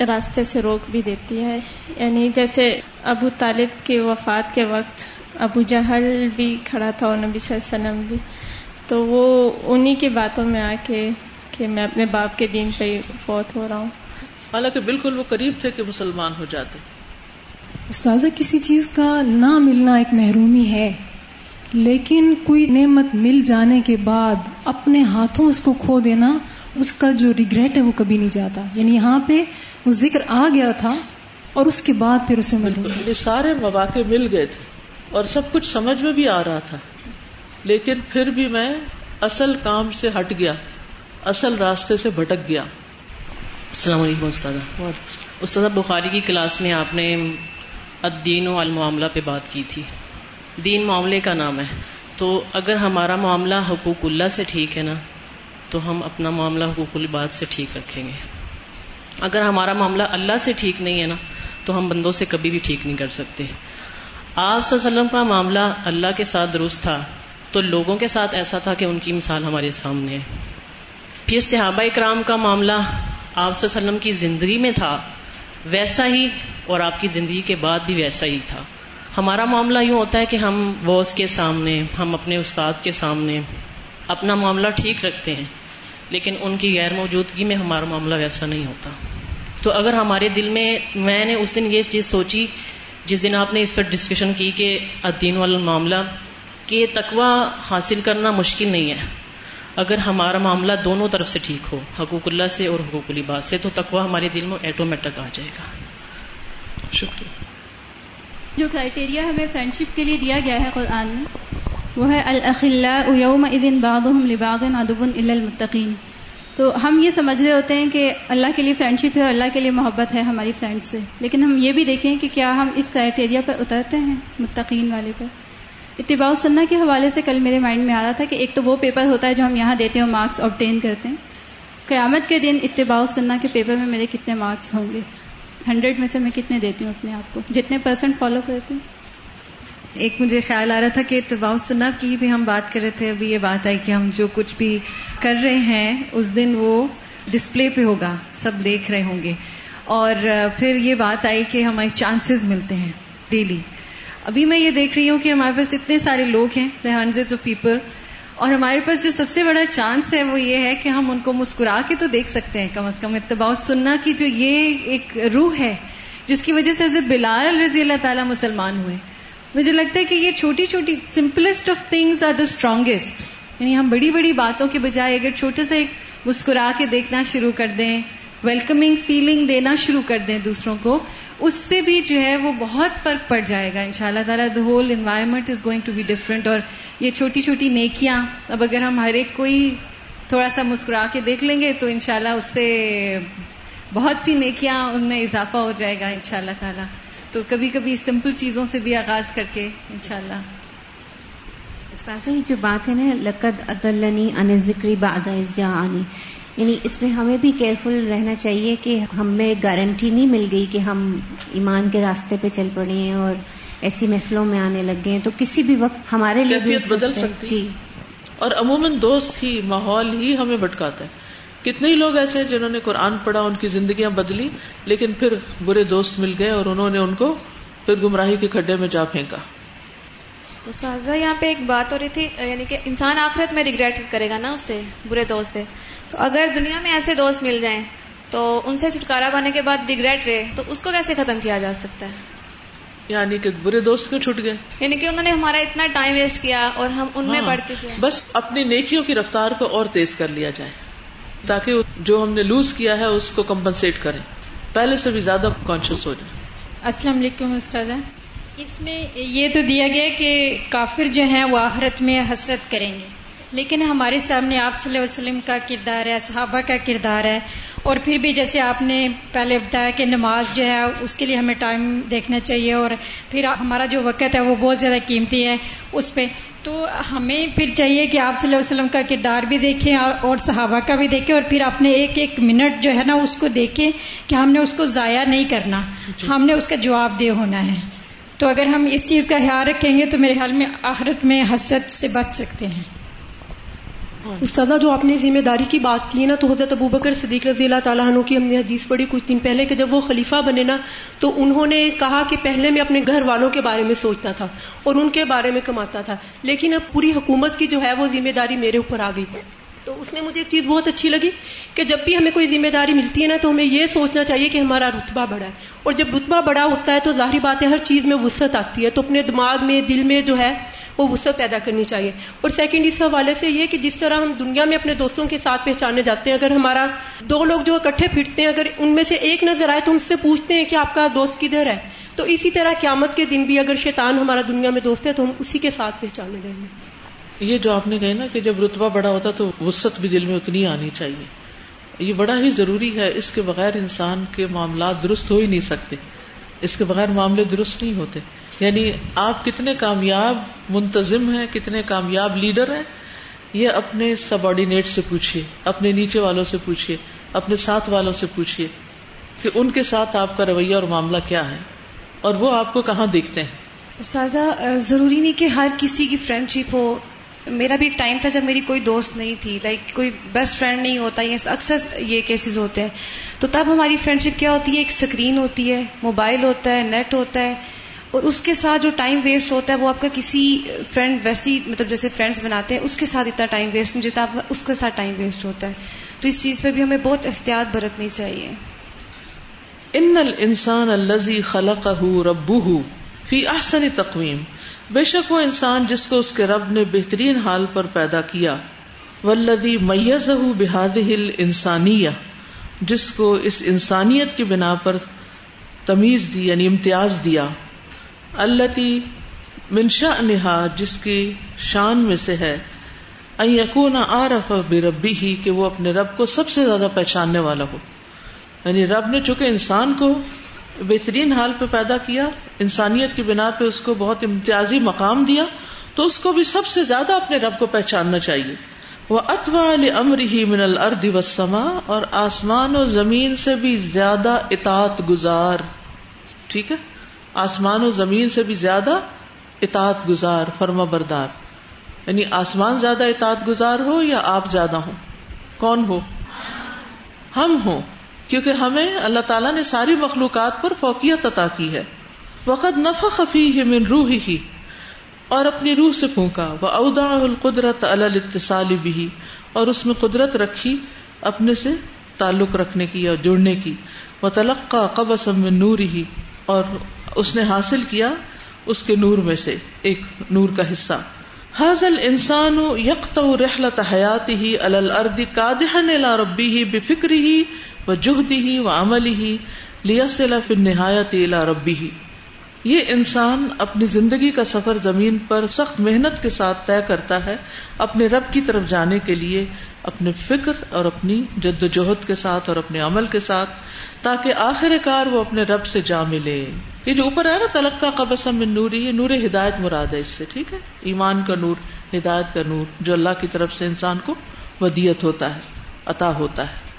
راستے سے روک بھی دیتی ہے۔ یعنی جیسے ابو طالب کی وفات کے وقت ابو جہل بھی کھڑا تھا اور نبی صلی اللہ علیہ وسلم بھی۔ تو وہ انہی کی باتوں میں آ کے کہ میں اپنے باپ کے دین پہ فوت ہو رہا ہوں۔ حالانکہ بالکل وہ قریب تھے کہ مسلمان ہو جاتے۔ استاذہ کسی چیز کا نہ ملنا ایک محرومی ہے۔ لیکن کوئی نعمت مل جانے کے بعد اپنے ہاتھوں اس کو کھو دینا اس کا جو ریگریٹ ہے وہ کبھی نہیں جاتا۔ یعنی یہاں پہ وہ ذکر آ گیا تھا اور اس کے بعد پھر اسے یعنی سارے مواقع مل گئے تھے اور سب کچھ سمجھ میں بھی آ رہا تھا۔ لیکن پھر بھی میں اصل کام سے ہٹ گیا اصل راستے سے بھٹک گیا۔ السلام علیکم استاد استاد بخاری کی کلاس میں آپ نے الدین و المعاملہ پہ بات کی تھی۔ دین معاملے کا نام ہے۔ تو اگر ہمارا معاملہ حقوق اللہ سے ٹھیک ہے نا، تو ہم اپنا معاملہ حقوق الباد سے ٹھیک رکھیں گے۔ اگر ہمارا معاملہ اللہ سے ٹھیک نہیں ہے نا، تو ہم بندوں سے کبھی بھی ٹھیک نہیں کر سکتے۔ آپ صلی اللہ علیہ وسلم کا معاملہ اللہ کے ساتھ درست تھا، تو لوگوں کے ساتھ ایسا تھا کہ ان کی مثال ہمارے سامنے ہے۔ پھر صحابہ اکرام کا معاملہ آپ صلی اللہ علیہ وسلم کی زندگی میں تھا، ویسا ہی اور آپ کی زندگی کے بعد بھی ویسا ہی تھا۔ ہمارا معاملہ یوں ہوتا ہے کہ ہم بوس کے سامنے، ہم اپنے استاد کے سامنے اپنا معاملہ ٹھیک رکھتے ہیں، لیکن ان کی غیر موجودگی میں ہمارا معاملہ ویسا نہیں ہوتا۔ تو اگر ہمارے دل میں میں نے اس دن یہ چیز سوچی، جس دن آپ نے اس پر ڈسکشن کی کہ الدین والا معاملہ کہ تقوا حاصل کرنا مشکل نہیں ہے۔ اگر ہمارا معاملہ دونوں طرف سے ٹھیک ہو، حقوق اللہ سے اور حقوق الباس سے، تو تقوا ہمارے دل میں ایٹومیٹک آ جائے گا۔ شکریہ۔ جو کرائٹیریا ہمیں فرینڈ شپ کے لیے دیا گیا ہے قرآن میں، وہ ہے الخلا یوم ادن بادم لباغ ادب المطقین تو ہم یہ سمجھ رہے ہوتے ہیں کہ اللہ کے لیے فرینڈ شپ ہے اور اللہ کے لیے محبت ہے ہماری فرینڈ سے۔ لیکن ہم یہ بھی دیکھیں کہ کیا ہم اس کرائٹیریا پر اترتے ہیں متقین والے پر۔ اتباع سننا کے حوالے سے کل میرے مائنڈ میں آ رہا تھا کہ ایک تو وہ پیپر ہوتا ہے جو ہم یہاں دیتے ہیں مارکس آبٹین کرتے ہیں۔ قیامت کے دن اتباع سننا کے پیپر میں میرے کتنے مارکس ہوں گے؟ ہنڈریڈ میں سے میں کتنے دیتی ہوں اپنے آپ کو؟ جتنے پرسینٹ فالو کرتی ہوں؟ ایک مجھے خیال آ رہا تھا کہ اتباع سننا کی بھی ہم بات کر رہے تھے، ابھی یہ بات آئی کہ ہم جو کچھ بھی کر رہے ہیں، اس دن وہ ڈسپلے پہ ہوگا، سب دیکھ رہے ہوں گے۔ اور پھر یہ بات آئی کہ ہمارے چانسز ملتے ہیں ڈیلی ابھی میں یہ دیکھ رہی ہوں کہ ہمارے پاس اتنے سارے لوگ ہیں ہنڈریڈ آف پیپل اور ہمارے پاس جو سب سے بڑا چانس ہے وہ یہ ہے کہ ہم ان کو مسکرا کے تو دیکھ سکتے ہیں، کم از کم اتباع سننا کی جو یہ ایک روح ہے، جس کی وجہ سے حضرت بلال رضی اللہ تعالیٰ مسلمان ہوئے۔ مجھے لگتا ہے کہ یہ چھوٹی چھوٹی simplest of things are the strongest یعنی ہم بڑی بڑی باتوں کے بجائے اگر چھوٹے سے ایک مسکرا کے دیکھنا شروع کر دیں ویلکمنگ فیلنگ دینا شروع کر دیں دوسروں کو، اس سے بھی جو ہے وہ بہت فرق پڑ جائے گا ان شاء اللہ تعالیٰ the whole environment is going to be different اور یہ چھوٹی چھوٹی نیکیاں، اب اگر ہم ہر ایک کوئی تھوڑا سا مسکرا کے دیکھ لیں گے تو ان شاء اللہ اس سے بہت سی نیکیاں ان میں اضافہ ہو جائے گا ان شاء اللہ تعالیٰ۔ تو کبھی کبھی سمپل چیزوں سے بھی آغاز کر کے ان شاء اللہ استاذہ، یہ جو بات ہے نا، لقد عدلنی ان ذکری بعد آنی یعنی اس میں ہمیں بھی کیئرفل رہنا چاہیے کہ ہمیں گارنٹی نہیں مل گئی کہ ہم ایمان کے راستے پہ چل پڑے ہیں اور ایسی محفلوں میں آنے لگ گئے تو کسی بھی وقت ہمارے لیے بھی بدل سکتی جی۔ اور عموماً دوست ہی ماحول ہی ہمیں بھٹکاتا ہے۔ کتنے ہی لوگ ایسے ہیں جنہوں نے قرآن پڑھا ان کی زندگیاں بدلی لیکن پھر برے دوست مل گئے اور انہوں نے ان کو پھر گمراہی کے کھڈے میں جا پھینکا۔ یہاں پہ ایک بات ہو رہی تھی یعنی کہ انسان آخرت میں ریگریٹ کرے گا نا اس سے برے دوست سے۔ تو اگر دنیا میں ایسے دوست مل جائیں تو ان سے چھٹکارا پانے کے بعد ریگریٹ رہے تو اس کو کیسے ختم کیا جا سکتا ہے؟ یعنی کہ برے دوست کیوں چھٹ گئے؟ یعنی کہ انہوں نے ہمارا اتنا ٹائم ویسٹ کیا اور ہم ان میں ہاں، بڑھ کے بس اپنی نیکیوں کی رفتار کو اور تیز کر لیا جائے تاکہ جو ہم نے لوز کیا ہے اس کو کمپنسیٹ کریں۔ پہلے سے بھی زیادہ کانشیس ہو جائے السلام علیکم استاد اس میں یہ تو دیا گیا کہ کافر جو ہیں وہ آخرت میں حسرت کریں گے۔ لیکن ہمارے سامنے آپ صلی اللہ علیہ وسلم کا کردار ہے صحابہ کا کردار ہے۔ اور پھر بھی جیسے آپ نے پہلے بتایا کہ نماز جو ہے اس کے لیے ہمیں ٹائم دیکھنا چاہیے اور پھر ہمارا جو وقت ہے وہ بہت زیادہ قیمتی ہے اس پہ۔ تو ہمیں پھر چاہیے کہ آپ صلی اللہ علیہ وسلم کا کردار بھی دیکھیں اور صحابہ کا بھی دیکھیں اور پھر اپنے ایک ایک منٹ جو ہے نا اس کو دیکھیں کہ ہم نے اس کو ضائع نہیں کرنا۔ جی۔ ہم نے اس کا جواب دے ہونا ہے۔ تو اگر ہم اس چیز کا خیال رکھیں گے تو میرے خیال میں آخرت میں حسرت سے بچ سکتے ہیں۔ استاذہ، جو آپ نے ذمہ داری کی بات کی ہے نا، تو حضرت ابو بکر صدیق رضی اللہ تعالیٰ عنہ کی ہم نے حدیث پڑھی کچھ دن پہلے کہ جب وہ خلیفہ بنے نا، تو انہوں نے کہا کہ پہلے میں اپنے گھر والوں کے بارے میں سوچتا تھا اور ان کے بارے میں کماتا تھا۔ لیکن اب پوری حکومت کی جو ہے، وہ ذمہ داری میرے اوپر آ گئی۔ تو اس میں مجھے ایک چیز بہت اچھی لگی کہ جب بھی ہمیں کوئی ذمہ داری ملتی ہے نا تو ہمیں یہ سوچنا چاہیے کہ ہمارا رتبہ بڑا ہے اور جب رتبہ بڑا ہوتا ہے تو ظاہری بات ہے ہر چیز میں وسعت آتی ہے تو اپنے دماغ میں دل میں جو ہے وہ وسعت پیدا کرنی چاہیے اور سیکنڈ اس حوالے سے یہ کہ جس طرح ہم دنیا میں اپنے دوستوں کے ساتھ پہچانے جاتے ہیں، اگر ہمارا دو لوگ جو اکٹھے پھرتے ہیں، اگر ان میں سے ایک نظر آئے تو ہم سے پوچھتے ہیں کہ آپ کا دوست کدھر ہے؟ تو اسی طرح قیامت کے دن بھی اگر شیطان ہمارا دنیا میں دوست ہے تو ہم اسی کے ساتھ پہچانے گئے ہیں یہ جو آپ نے کہا نا کہ جب رتبہ بڑا ہوتا تو وسط بھی دل میں اتنی آنی چاہیے۔ یہ بڑا ہی ضروری ہے، اس کے بغیر انسان کے معاملات درست ہو ہی نہیں سکتے۔ اس کے بغیر معاملے درست نہیں ہوتے۔ یعنی آپ کتنے کامیاب منتظم ہیں، کتنے کامیاب لیڈر ہیں، یہ اپنے سب آرڈینیٹ سے پوچھیے اپنے نیچے والوں سے پوچھیے اپنے ساتھ والوں سے پوچھیے کہ ان کے ساتھ آپ کا رویہ اور معاملہ کیا ہے۔ اور وہ آپ کو کہاں دیکھتے ہیں؟ سازا، ضروری نہیں کہ ہر کسی کی فرینڈ شپ ہو۔ میرا بھی ایک ٹائم تھا جب میری کوئی دوست نہیں تھی لائک کوئی بیسٹ فرینڈ نہیں ہوتا، یہ اکثر یہ کیسز ہوتے ہیں۔ تو تب ہماری فرینڈ شپ کیا ہوتی ہے؟ ایک اسکرین ہوتی ہے موبائل ہوتا ہے نیٹ ہوتا ہے۔ اور اس کے ساتھ جو ٹائم ویسٹ ہوتا ہے، وہ آپ کا کسی فرینڈ ویسی مطلب جیسے فرینڈس بناتے ہیں، اس کے ساتھ اتنا ٹائم ویسٹ نہیں، جتنا اس کے ساتھ ٹائم ویسٹ ہوتا ہے۔ تو اس چیز پہ بھی ہمیں بہت احتیاط برتنی چاہیے۔ ان الانسان الذي خلقه ربه فی احسن تقویم۔ بے شک وہ انسان جس کو اس کے رب نے بہترین حال پر پیدا کیا۔ ولدی میز بحاد انسانیہ جس کو اس انسانیت کی بنا پر تمیز دی یعنی امتیاز دیا۔ اللہ منشا نہا جس کی شان میں سے ہے۔ یقون آ بے ربی ہی کہ وہ اپنے رب کو سب سے زیادہ پہچاننے والا ہو۔ یعنی رب نے چونکہ انسان کو بہترین حال پہ پیدا کیا، انسانیت کی بنا پہ اس کو بہت امتیازی مقام دیا، تو اس کو بھی سب سے زیادہ اپنے رب کو پہچاننا چاہیے۔ وہ اتوا امر ہی من الرد و اور آسمان و زمین سے بھی زیادہ اطاعت گزار۔ ٹھیک ہے؟ آسمان و زمین سے بھی زیادہ اطاعت گزار، فرما بردار۔ یعنی آسمان زیادہ اطاعت گزار ہو یا آپ زیادہ ہوں؟ کون ہو؟ ہم ہوں۔ کیونکہ ہمیں اللہ تعالیٰ نے ساری مخلوقات پر فوقیت عطا کی ہے۔ وقت نفا خفی ہے من روح ہی اور اپنی روح سے پھونکا۔ وہ ادا القدرت الاتصال بھی اور اس میں قدرت رکھی، اپنے سے تعلق رکھنے کی یا جڑنے کی۔ وہ تلقا قبص من نور ہی اور اس نے حاصل کیا اس کے نور میں سے، ایک نور کا حصہ۔ حاضل انسان یکت رحلت حیاتی ہی الرد کادہن لا ربی ہی بے فکری ہی و جہدی ہی و عملی ہی لیا فن نہایت الا ربی ہی یہ انسان اپنی زندگی کا سفر زمین پر سخت محنت کے ساتھ طے کرتا ہے اپنے رب کی طرف جانے کے لیے اپنے فکر اور اپنی جد و جہد کے ساتھ اور اپنے عمل کے ساتھ، تاکہ آخر کار وہ اپنے رب سے جا ملے۔ یہ جو اوپر ہے نا تلق کا قبصم من نوری، یہ نور ہدایت مراد ہے اس سے، ٹھیک ہے؟ ایمان کا نور، ہدایت کا نور، جو اللہ کی طرف سے انسان کو ودیت ہوتا ہے، عطا ہوتا ہے۔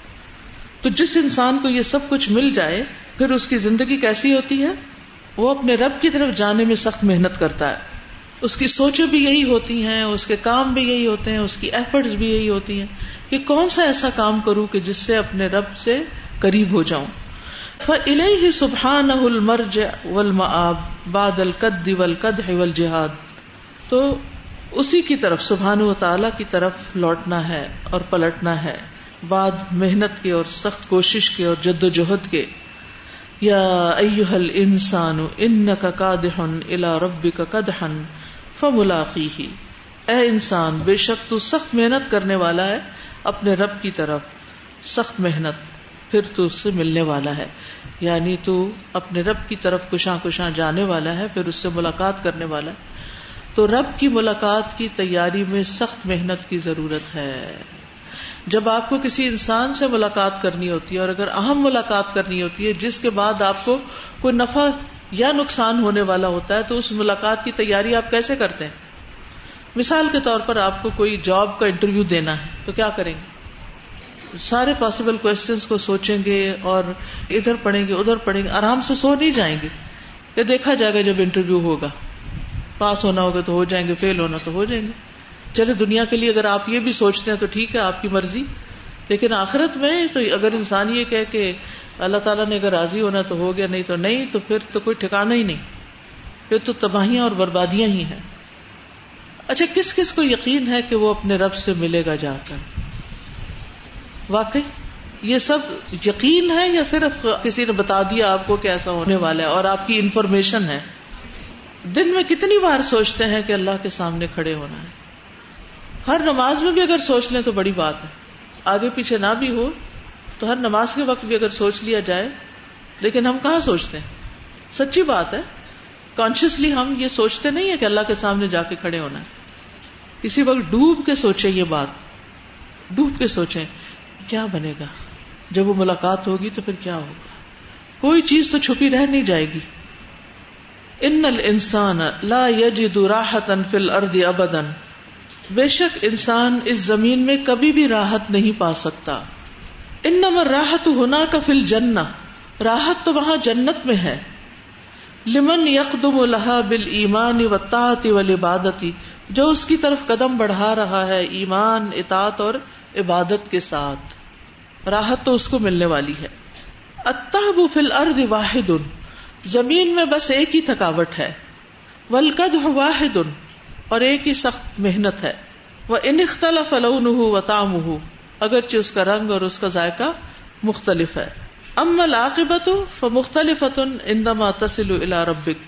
تو جس انسان کو یہ سب کچھ مل جائے، پھر اس کی زندگی کیسی ہوتی ہے؟ وہ اپنے رب کی طرف جانے میں سخت محنت کرتا ہے۔ اس کی سوچیں بھی یہی ہوتی ہیں، اس کے کام بھی یہی ہوتے ہیں، اس کی ایفرٹس بھی یہی ہوتی ہیں۔ کہ کون سا ایسا کام کروں کہ جس سے اپنے رب سے قریب ہو جاؤں۔ ہی سبحان المرج ولمآب باد القد ولقد جہاد تو اسی کی طرف سبحان و تعالی کی طرف لوٹنا ہے اور پلٹنا ہے۔ بعد محنت کے اور سخت کوشش کے اور جد و جہد کے۔ یا ایوہل انسان ان کا کادہن الا ربی کا کدہن فملاقی ہی اے انسان، بے شک تو سخت محنت کرنے والا ہے اپنے رب کی طرف۔ سخت محنت پھر تو اس سے ملنے والا ہے۔ یعنی تو اپنے رب کی طرف کشاں کشاں جانے والا ہے، پھر اس سے ملاقات کرنے والا ہے۔ تو رب کی ملاقات کی تیاری میں سخت محنت کی ضرورت ہے۔ جب آپ کو کسی انسان سے ملاقات کرنی ہوتی ہے اور اگر اہم ملاقات کرنی ہوتی ہے، جس کے بعد آپ کو کوئی نفع یا نقصان ہونے والا ہوتا ہے، تو اس ملاقات کی تیاری آپ کیسے کرتے ہیں؟ مثال کے طور پر آپ کو کوئی جاب کا انٹرویو دینا ہے، تو کیا کریں گے؟ سارے پاسبل کوشچنس کو سوچیں گے اور ادھر پڑھیں گے، ادھر پڑھیں گے، آرام سے سو نہیں جائیں گے۔ یہ دیکھا جائے گا جب انٹرویو ہوگا، پاس ہونا ہوگا تو ہو جائیں گے، فیل ہونا تو ہو جائیں گے۔ چلے دنیا کے لیے اگر آپ یہ بھی سوچتے ہیں تو ٹھیک ہے، آپ کی مرضی۔ لیکن آخرت میں تو اگر انسان یہ کہ کہ اللہ تعالیٰ نے اگر راضی ہونا تو ہو گیا، نہیں تو نہیں، تو پھر تو کوئی ٹھکانا ہی نہیں۔ پھر تو تباہیاں اور بربادیاں ہی ہیں۔ اچھا کس کس کو یقین ہے کہ وہ اپنے رب سے ملے گا جا کر واقعی یہ سب یقین ہے یا صرف کسی نے بتا دیا آپ کو کہ ایسا ہونے والا ہے اور آپ کی انفارمیشن ہے؟ دن میں کتنی بار سوچتے ہیں کہ اللہ کے سامنے کھڑے ہونا ہے؟ ہر نماز میں بھی اگر سوچ لیں تو بڑی بات ہے۔ آگے پیچھے نہ بھی ہو تو ہر نماز کے وقت بھی اگر سوچ لیا جائے، لیکن ہم کہاں سوچتے ہیں؟ سچی بات ہے۔ کانشیسلی ہم یہ سوچتے نہیں ہے کہ اللہ کے سامنے جا کے کھڑے ہونا ہے۔ کسی وقت ڈوب کے سوچے یہ بات۔ ڈوب کے سوچے کیا بنے گا؟ جب وہ ملاقات ہوگی تو پھر کیا ہوگا؟ کوئی چیز تو چھپی رہ نہیں جائے گی۔ ان الانسان لا یجد راحتا فی الارض ابدا۔ بے شک انسان اس زمین میں کبھی بھی راحت نہیں پا سکتا۔ ان نمبر راحت ہونا کا فل جننا راحت تو وہاں جنت میں ہے۔ لمن یکدم الحا بل ایمان و و عبادتی جو اس کی طرف قدم بڑھا رہا ہے ایمان اطاط اور عبادت کے ساتھ۔ راحت تو اس کو ملنے والی ہے۔ اتحب فل ارد واحد۔ زمین میں بس ایک ہی تھکاوٹ ہے۔ ولقد واحد۔ اور ایک ہی سخت محنت ہے۔ وہ ان اختلاف فلون و تام اگرچہ اس کا رنگ اور اس کا ذائقہ مختلف ہے۔ ام العاقبت فمختلف اندما تصل الى ربک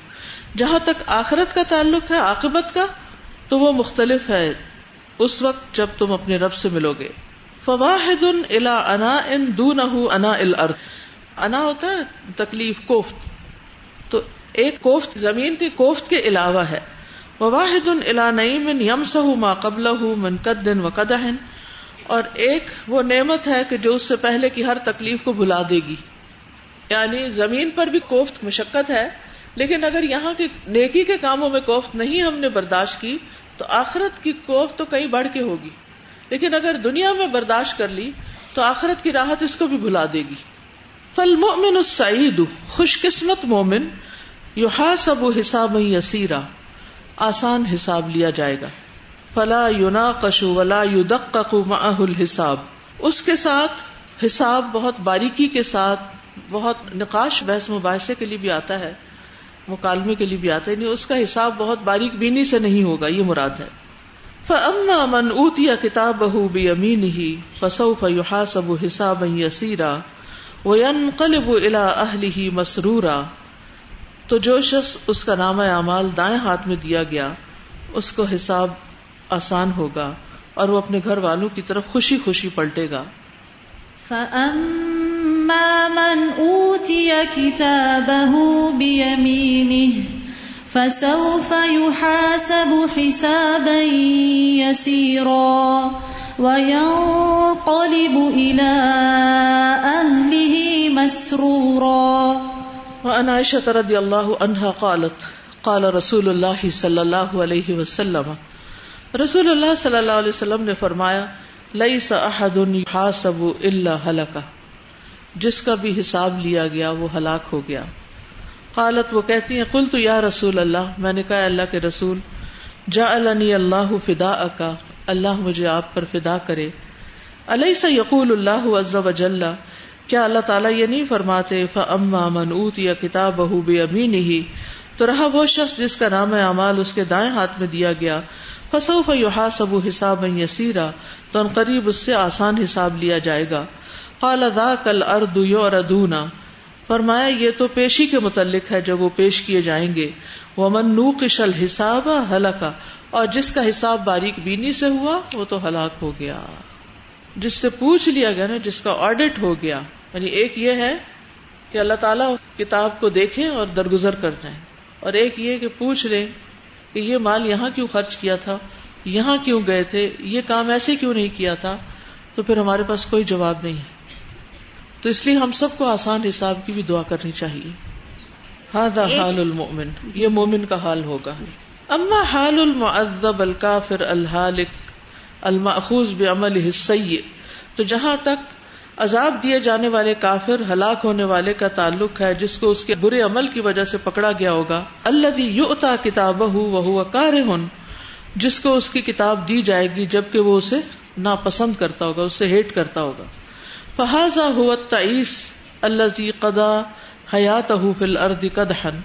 جہاں تک آخرت کا تعلق ہے، عاقبت کا، تو وہ مختلف ہے۔ اس وقت جب تم اپنے رب سے ملو گے۔ فواحد الا انا ان دون انا الارض انا ہوتا ہے تکلیف، کوفت۔ تو ایک کوفت، زمین کی کوفت کے علاوہ ہے۔ واحد الا نعیم یم سہ ما قبل من قدن و قدہن اور ایک وہ نعمت ہے کہ جو اس سے پہلے کی ہر تکلیف کو بھلا دے گی. یعنی زمین پر بھی کوفت مشقت ہے، لیکن اگر یہاں کے نیکی کے کاموں میں کوفت نہیں ہم نے برداشت کی، تو آخرت کی کوفت تو کئی بڑھ کے ہوگی. لیکن اگر دنیا میں برداشت کر لی، تو آخرت کی راحت اس کو بھی بھلا دے گی. فل مومن السعید خوش قسمت مومن یو سب حساب یسیرا. آسان حساب لیا جائے گا۔ فلا یونا کشو ولا یو الحساب۔ اس کے ساتھ حساب بہت باریکی کے ساتھ، بہت نقاش بحث مباحثے کے لیے بھی آتا ہے، مکالمے کے لیے بھی آتا ہے۔ نہیں اس کا حساب بہت باریک بینی سے نہیں ہوگا، یہ مراد ہے۔ فما من اوتیا کتاب بہ بھی امین ہی فسو فیوحا سب حساب یسیرا و قلب الا اہل ہی مسرورا۔ تو جو شخص اس کا نام اعمال دائیں ہاتھ میں دیا گیا، اس کو حساب آسان ہوگا اور وہ اپنے گھر والوں کی طرف خوشی خوشی پلٹے گا۔ فَأَمَّا مَنْ أُوتِيَ كِتَابَهُ بِيَمِينِهِ فَسَوْفَ يُحَاسَبُ حِسَابًا يَسِيرًا وَيَنْقَلِبُ إِلَىٰ أَهْلِهِ مَسْرُورًا وعن عائشة رضي الله عنها قالت، قال رسول الله صلى الله عليه وسلم. رسول اللہ صلی اللہ علیہ وسلم نے فرمایا لئی احد يحاسب الا ہلکا جس کا بھی حساب لیا گیا، وہ ہلاک ہو گیا۔ قالت، وہ کہتی ہیں قل تو یا رسول اللہ، میں نے کہا، اللہ کے رسول جا اللہ فدا اکا اللہ مجھے آپ پر فدا کرے۔ علیہ سا یقول اللہ عز و جل کیا اللہ تعالیٰ یہ نہیں فرماتے فاما من اوتیا کتاب بہو بے امین تو رہا وہ شخص جس کا نام اعمال اس کے دائیں ہاتھ میں دیا گیا۔ فسوف یحاسب حسابا یسیرا تو ان قریب اس سے آسان حساب لیا جائے گا۔ قال ذاک الارض یعرضون فرمایا، یہ تو پیشی کے متعلق ہے جب وہ پیش کیے جائیں گے۔ ومن نوقش الحساب ہلکا اور جس کا حساب باریک بینی سے ہوا، وہ تو ہلاک ہو گیا۔ جس سے پوچھ لیا گیا نا جس کا آڈٹ ہو گیا۔ یعنی ایک یہ ہے کہ اللہ تعالیٰ کتاب کو دیکھیں اور درگزر کر ہیں اور ایک یہ کہ پوچھ رہے کہ یہ مال یہاں کیوں خرچ کیا تھا؟ یہاں کیوں گئے تھے؟ یہ کام ایسے کیوں نہیں کیا تھا؟ تو پھر ہمارے پاس کوئی جواب نہیں۔ ہے تو اس لیے ہم سب کو آسان حساب کی بھی دعا کرنی چاہیے۔ ہاضا حال المومن یہ مومن کا حال ہوگا۔ اما حال المعذب الکافر الحالک الماخوذ بعمل حصی تو جہاں تک عذاب دیے جانے والے کافر ہلاک ہونے والے کا تعلق ہے، جس کو اس کے برے عمل کی وجہ سے پکڑا گیا ہوگا اللہ یوتا کتاب وہ کار جس کو اس کی کتاب دی جائے گی، جبکہ وہ اسے ناپسند کرتا ہوگا، اسے ہیٹ کرتا ہوگا۔ فہذا ہوا تعیس اللہ قدا حیات فل ارد قدہن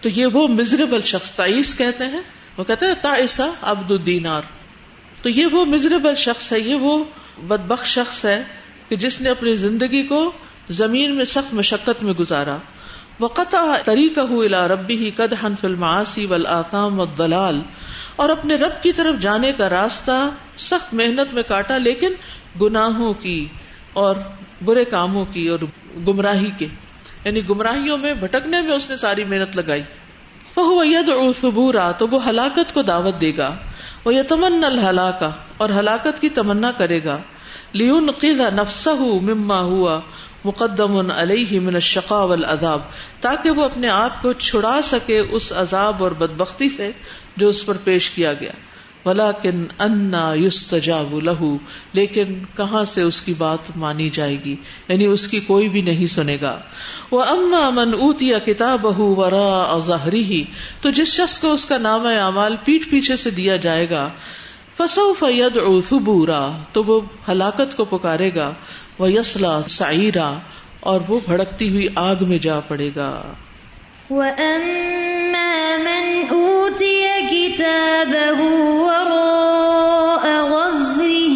تو یہ وہ مزربل شخص تعیس کہتے ہیں۔ وہ کہتے ہیں تائسا عبد الدینار۔ تو یہ وہ مزربل شخص ہے، یہ وہ بدبخ شخص ہے کہ جس نے اپنی زندگی کو زمین میں سخت مشقت میں گزارا۔ وقت طریقہ الا ربی ہی قد حن فلم آسی و دلال اور اپنے رب کی طرف جانے کا راستہ سخت محنت میں کاٹا، لیکن گناہوں کی اور برے کاموں کی اور گمراہی کے۔ یعنی گمراہیوں میں، بھٹکنے میں اس نے ساری محنت لگائی۔ وہ ید صبورا تو وہ ہلاکت کو دعوت دے گا۔ وہ یتمن الحلاکا اور ہلاکت کی تمنا کرے گا۔ لیون قیدا نفسہ مما ہوا مقدم علیہ من الشقا والعذاب۔ تاکہ وہ اپنے آپ کو چھڑا سکے اس عذاب اور بدبختی سے جو اس پر پیش کیا گیا۔ ولیکن انا یستجاب لہو، لیکن کہاں سے اس کی بات مانی جائے گی؟ یعنی اس کی کوئی بھی نہیں سنے گا۔ وہ اما من اوتیا کتاب ورا ظہری ہی تو جس شخص کو اس کا نام اعمال پیٹ پیچھے سے دیا جائے گا فسو فید ثبورا، تو وہ ہلاکت کو پکارے گا۔ وہ یسلا سائرا اور وہ بھڑکتی ہوئی آگ میں جا پڑے گا۔ وَأَمَّا مَنْ أُوتِيَ كِتَابَهُ وَرَاءَ غَظْرِهِ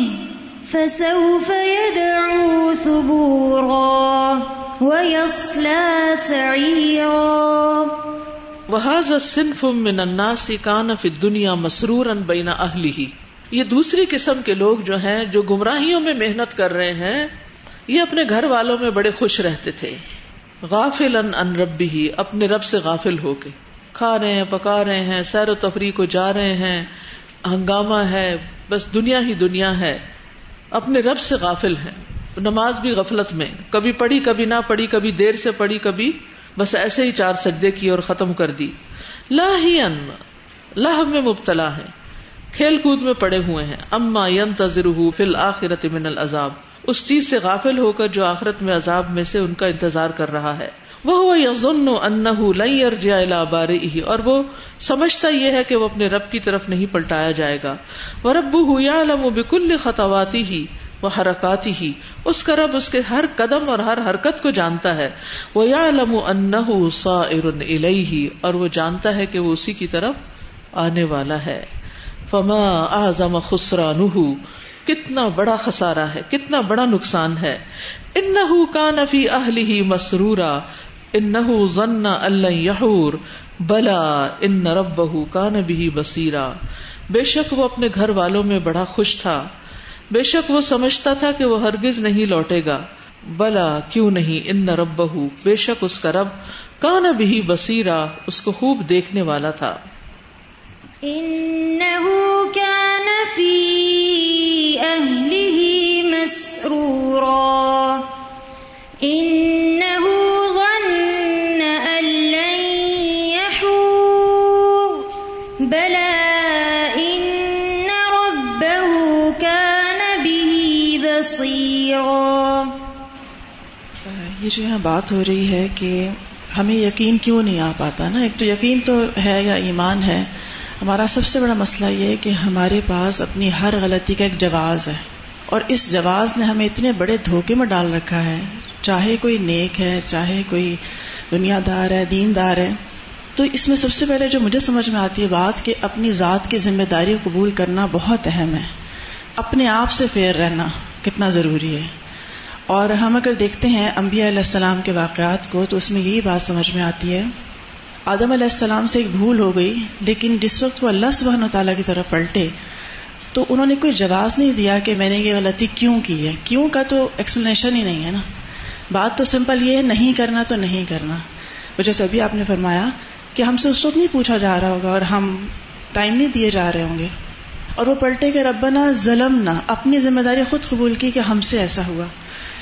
فَسَوْفَ يَدْعُو ثُبُورًا وَيَصْلَى سَعِيرًا وَهَذَا الصِّنْفُ مِنَ النَّاسِ كَانَ فِي الدُّنْيَا بَيْنَ أَهْلِهِ۔ یہ دوسری قسم کے لوگ جو ہیں، جو گمراہیوں میں محنت کر رہے ہیں، یہ اپنے گھر والوں میں بڑے خوش رہتے تھے۔ غافل ان ان ربی ہی اپنے رب سے غافل ہو کے۔ کھا رہے ہیں، پکا رہے ہیں، سیر و تفریح کو جا رہے ہیں۔ ہنگامہ ہے، بس دنیا ہی دنیا ہے۔ اپنے رب سے غافل ہے نماز بھی غفلت میں۔ کبھی پڑھی، کبھی نہ پڑھی، کبھی دیر سے پڑھی، کبھی بس ایسے ہی چار سجدے کی اور ختم کر دی۔ لا ان لاہ میں مبتلا ہے کھیل کود میں پڑے ہوئے ہیں۔ اما ینتظر فل آخرت من العذاب۔ اس چیز سے غافل ہو کر جو آخرت میں عذاب میں سے ان کا انتظار کر رہا ہے۔ وہ یزن انہ اور وہ سمجھتا یہ ہے کہ وہ اپنے رب کی طرف نہیں پلٹایا جائے گا۔ وہ وربہ یعلم بكل خطواته وحرکاته اس کا رب اس کے ہر قدم اور ہر حرکت کو جانتا ہے۔ وہ یعلم انہ صائر الیہ اور وہ جانتا ہے کہ وہ اسی کی طرف آنے والا ہے۔ فما اعظم خسرانہ کتنا بڑا خسارا ہے، کتنا بڑا نقصان ہے۔ انہ کان فی اہلہ مسرورا انه ظن ان لن يحور بلا ان ربه كان به بصيرا بے شک وہ اپنے گھر والوں میں بڑا خوش تھا۔ بے شک وہ سمجھتا تھا کہ وہ ہرگز نہیں لوٹے گا۔ بلا، کیوں نہیں؟ ان ربہ بے شک اس کا رب کان بھی بصیرا، اس کو خوب دیکھنے والا تھا۔ إنه كان في أهله مسرورا. إنه ظن أن لن يحور. بلى إن ربه كان به بصيرا. یہ جو یہاں بات ہو رہی ہے کہ ہمیں یقین کیوں نہیں آ پاتا نا؟ ایک تو یقین تو ہے یا ایمان ہے ہمارا سب سے بڑا مسئلہ یہ ہے کہ ہمارے پاس اپنی ہر غلطی کا ایک جواز ہے اور اس جواز نے ہمیں اتنے بڑے دھوکے میں ڈال رکھا ہے چاہے کوئی نیک ہے، چاہے کوئی دنیا دار ہے دین دار ہے۔ تو اس میں سب سے پہلے جو مجھے سمجھ میں آتی ہے بات کہ اپنی ذات کی ذمہ داری قبول کرنا بہت اہم ہے۔ اپنے آپ سے فیئر رہنا کتنا ضروری ہے۔ اور ہم اگر دیکھتے ہیں انبیاء علیہ السلام کے واقعات کو تو اس میں یہی بات سمجھ میں آتی ہے آدم علیہ السلام سے ایک بھول ہو گئی، لیکن جس وقت وہ اللہ سبحانہ تعالیٰ کی طرف پلٹے، تو انہوں نے کوئی جواز نہیں دیا کہ میں نے یہ غلطی کیوں کی ہے۔ کیوں کا تو ایکسپلینیشن ہی نہیں ہے نا۔ بات تو سمپل یہ ہے، نہیں کرنا تو نہیں کرنا۔ جیسے ابھی آپ نے فرمایا کہ ہم سے اس وقت نہیں پوچھا جا رہا ہوگا اور ہم ٹائم نہیں دیے جا رہے ہوں گے۔ اور وہ پلٹے کے ربنا ظلم نہ اپنی ذمہ داری خود قبول کی کہ ہم سے ایسا ہوا۔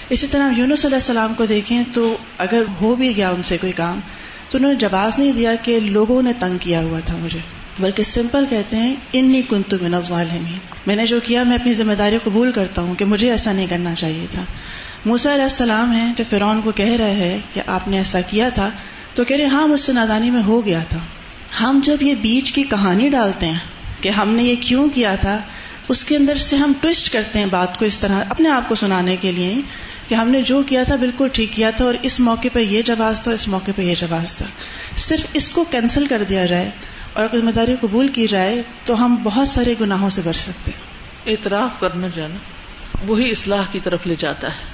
اسی طرح یونس علیہ السلام کو دیکھیں تو اگر ہو بھی گیا ان سے کوئی کام تو انہوں نے جواز نہیں دیا کہ لوگوں نے تنگ کیا ہوا تھا مجھے۔ بلکہ سمپل کہتے ہیں انی کن تو من الظالمین۔ میں نے جو کیا، میں اپنی ذمہ داری قبول کرتا ہوں کہ مجھے ایسا نہیں کرنا چاہیے تھا۔ موسا علیہ السلام ہیں جو فرعون کو کہہ رہے ہیں کہ آپ نے ایسا کیا تھا، تو کہہ رہے ہاں مجھ سے نادانی میں ہو گیا تھا۔ ہم جب یہ بیچ کی کہانی ڈالتے ہیں کہ ہم نے یہ کیوں کیا تھا اس کے اندر سے ہم ٹوسٹ کرتے ہیں بات کو اس طرح اپنے آپ کو سنانے کے لیے کہ ہم نے جو کیا تھا بالکل ٹھیک کیا تھا اور اس موقع پہ یہ جواز تھا اس موقع پہ یہ جواز تھا۔ صرف اس کو کینسل کر دیا جائے اور ذمہ داری قبول کی جائے تو ہم بہت سارے گناہوں سے بچ سکتے اعتراف کرنا جانا وہی اصلاح کی طرف لے جاتا ہے۔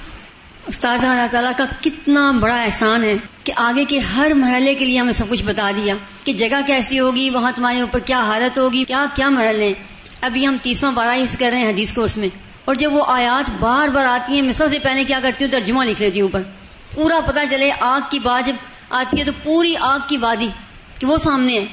استاد اللہ تعالیٰ کا کتنا بڑا احسان ہے کہ آگے کے ہر مرحلے کے لیے ہمیں سب کچھ بتا دیا کہ جگہ کیسی ہوگی وہاں تمہارے اوپر کیا حالت ہوگی کیا کیا مرحلے ابھی ہم تیسواں بارہ یوز کر رہے ہیں حدیث کورس میں۔ اور جب وہ آیات بار بار آتی ہیں میں سب سے پہلے کیا کرتی ہوں، ترجمہ لکھ لیتی ہوں اوپر۔ پورا پتا چلے آگ کی بات جب آتی ہے تو پوری آگ کی وادی کہ وہ سامنے ہے۔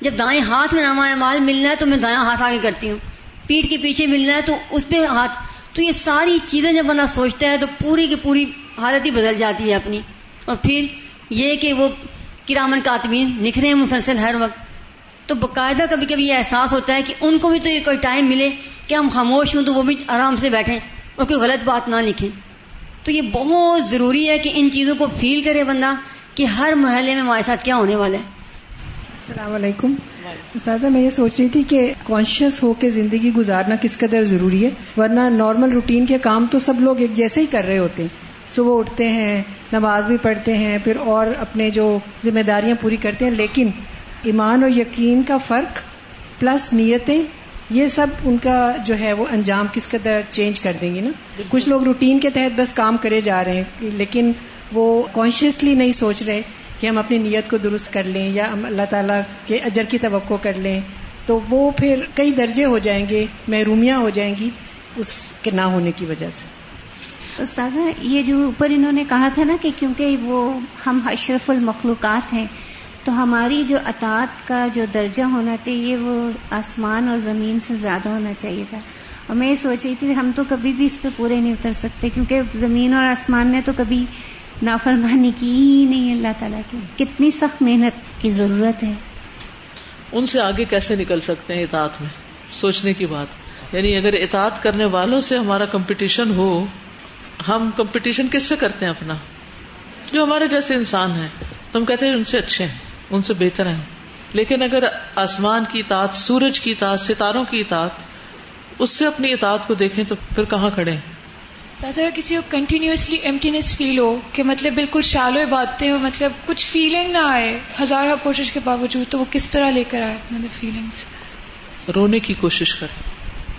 جب دائیں ہاتھ میں نامہ مال ملنا ہے تو میں دایاں ہاتھ آگے کرتی ہوں۔ پیٹ کے پیچھے ملنا ہے تو اس پہ ہاتھ۔ تو یہ ساری چیزیں جب بندہ سوچتا ہے تو پوری کی پوری حالت ہی بدل جاتی ہے اپنی۔ اور پھر یہ کہ وہ کرامن کاتمین لکھ رہے ہیں مسلسل ہر وقت۔ تو باقاعدہ کبھی کبھی یہ احساس ہوتا ہے کہ ان کو بھی تو یہ کوئی ٹائم ملے کہ ہم خاموش ہوں تو وہ بھی آرام سے بیٹھیں اور کوئی غلط بات نہ لکھیں۔ تو یہ بہت ضروری ہے کہ ان چیزوں کو فیل کرے بندہ کہ ہر محلے میں ہمارے ساتھ کیا ہونے والا ہے۔ السلام علیکم۔ استاذہ، میں یہ سوچ رہی تھی کہ کانشیس ہو کے زندگی گزارنا کس قدر ضروری ہے؟ ورنہ نارمل روٹین کے کام تو سب لوگ ایک جیسے ہی کر رہے ہوتے ہیں۔ صبح اٹھتے ہیں، نماز بھی پڑھتے ہیں، پھر اور اپنے جو ذمہ داریاں پوری کرتے ہیں، لیکن ایمان اور یقین کا فرق پلس نیتیں یہ سب ان کا جو ہے وہ انجام کس قدر چینج کر دیں گے نا؟ کچھ لوگ روٹین کے تحت بس کام کرے جا رہے ہیں لیکن وہ کانشیسلی نہیں سوچ رہے کہ ہم اپنی نیت کو درست کر لیں یا ہم اللہ تعالیٰ کے اجر کی توقع کر لیں۔ تو وہ پھر کئی درجے ہو جائیں گے محرومیاں ہو جائیں گی اس کے نہ ہونے کی وجہ سے۔ استاذہ یہ جو اوپر انہوں نے کہا تھا نا کہ کیونکہ وہ ہم اشرف المخلوقات ہیں تو ہماری جو اطاعت کا جو درجہ ہونا چاہیے وہ آسمان اور زمین سے زیادہ ہونا چاہیے تھا۔ اور میں یہ سوچ رہی تھی ہم تو کبھی بھی اس پہ پورے نہیں اتر سکتے کیونکہ زمین اور آسمان نے تو کبھی نافرمانی کی ہی نہیں اللہ تعالیٰ کی۔ کتنی سخت محنت کی ضرورت ہے۔ ان سے آگے کیسے نکل سکتے ہیں اطاعت میں؟ سوچنے کی بات۔ یعنی اگر اطاعت کرنے والوں سے ہمارا کمپٹیشن ہو، ہم کمپٹیشن کس سے کرتے ہیں اپنا؟ جو ہمارے جیسے انسان ہیں۔ تو ہم کہتے ہیں ان سے اچھے ہیں۔ ان سے بہتر ہیں۔ لیکن اگر آسمان کی اطاعت سورج کی اطاعت ستاروں کی اطاعت اس سے اپنی اطاعت کو دیکھیں تو پھر کہاں کھڑے اگر کسی کو کنٹینیوسلی ایمٹینس فیل ہو کہ مطلب بالکل شالو باتیں ہو مطلب کچھ فیلنگ نہ آئے ہزارہ کوشش کے باوجود تو وہ کس طرح لے کر آئے مطلب فیلنگس رونے کی کوشش کرے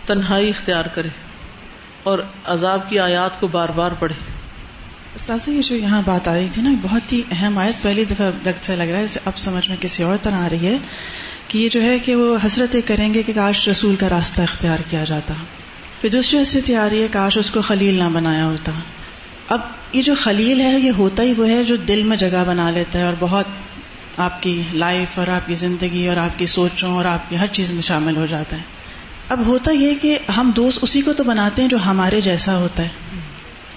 تنہائی اختیار کرے اور عذاب کی آیات کو بار بار پڑھے۔ استاذ یہ جو یہاں بات آ رہی تھی نا، بہت ہی اہم آیت پہلی دفعہ لگ سے لگ رہا ہے اب سمجھ میں کسی اور طرح آ رہی ہے کہ یہ جو ہے کہ وہ حسرت کریں گے کہ کاش رسول کا راستہ اختیار کیا جاتا۔ پھر دوسری حسرت یہ آ رہی ہے، کاش اس کو خلیل نہ بنایا ہوتا۔ اب یہ جو خلیل ہے، یہ ہوتا ہی وہ ہے جو دل میں جگہ بنا لیتا ہے اور بہت آپ کی لائف اور آپ کی زندگی اور آپ کی سوچوں اور آپ کی ہر چیز میں شامل ہو جاتا ہے۔ اب ہوتا یہ کہ ہم دوست اسی کو تو بناتے ہیں جو ہمارے جیسا ہوتا ہے۔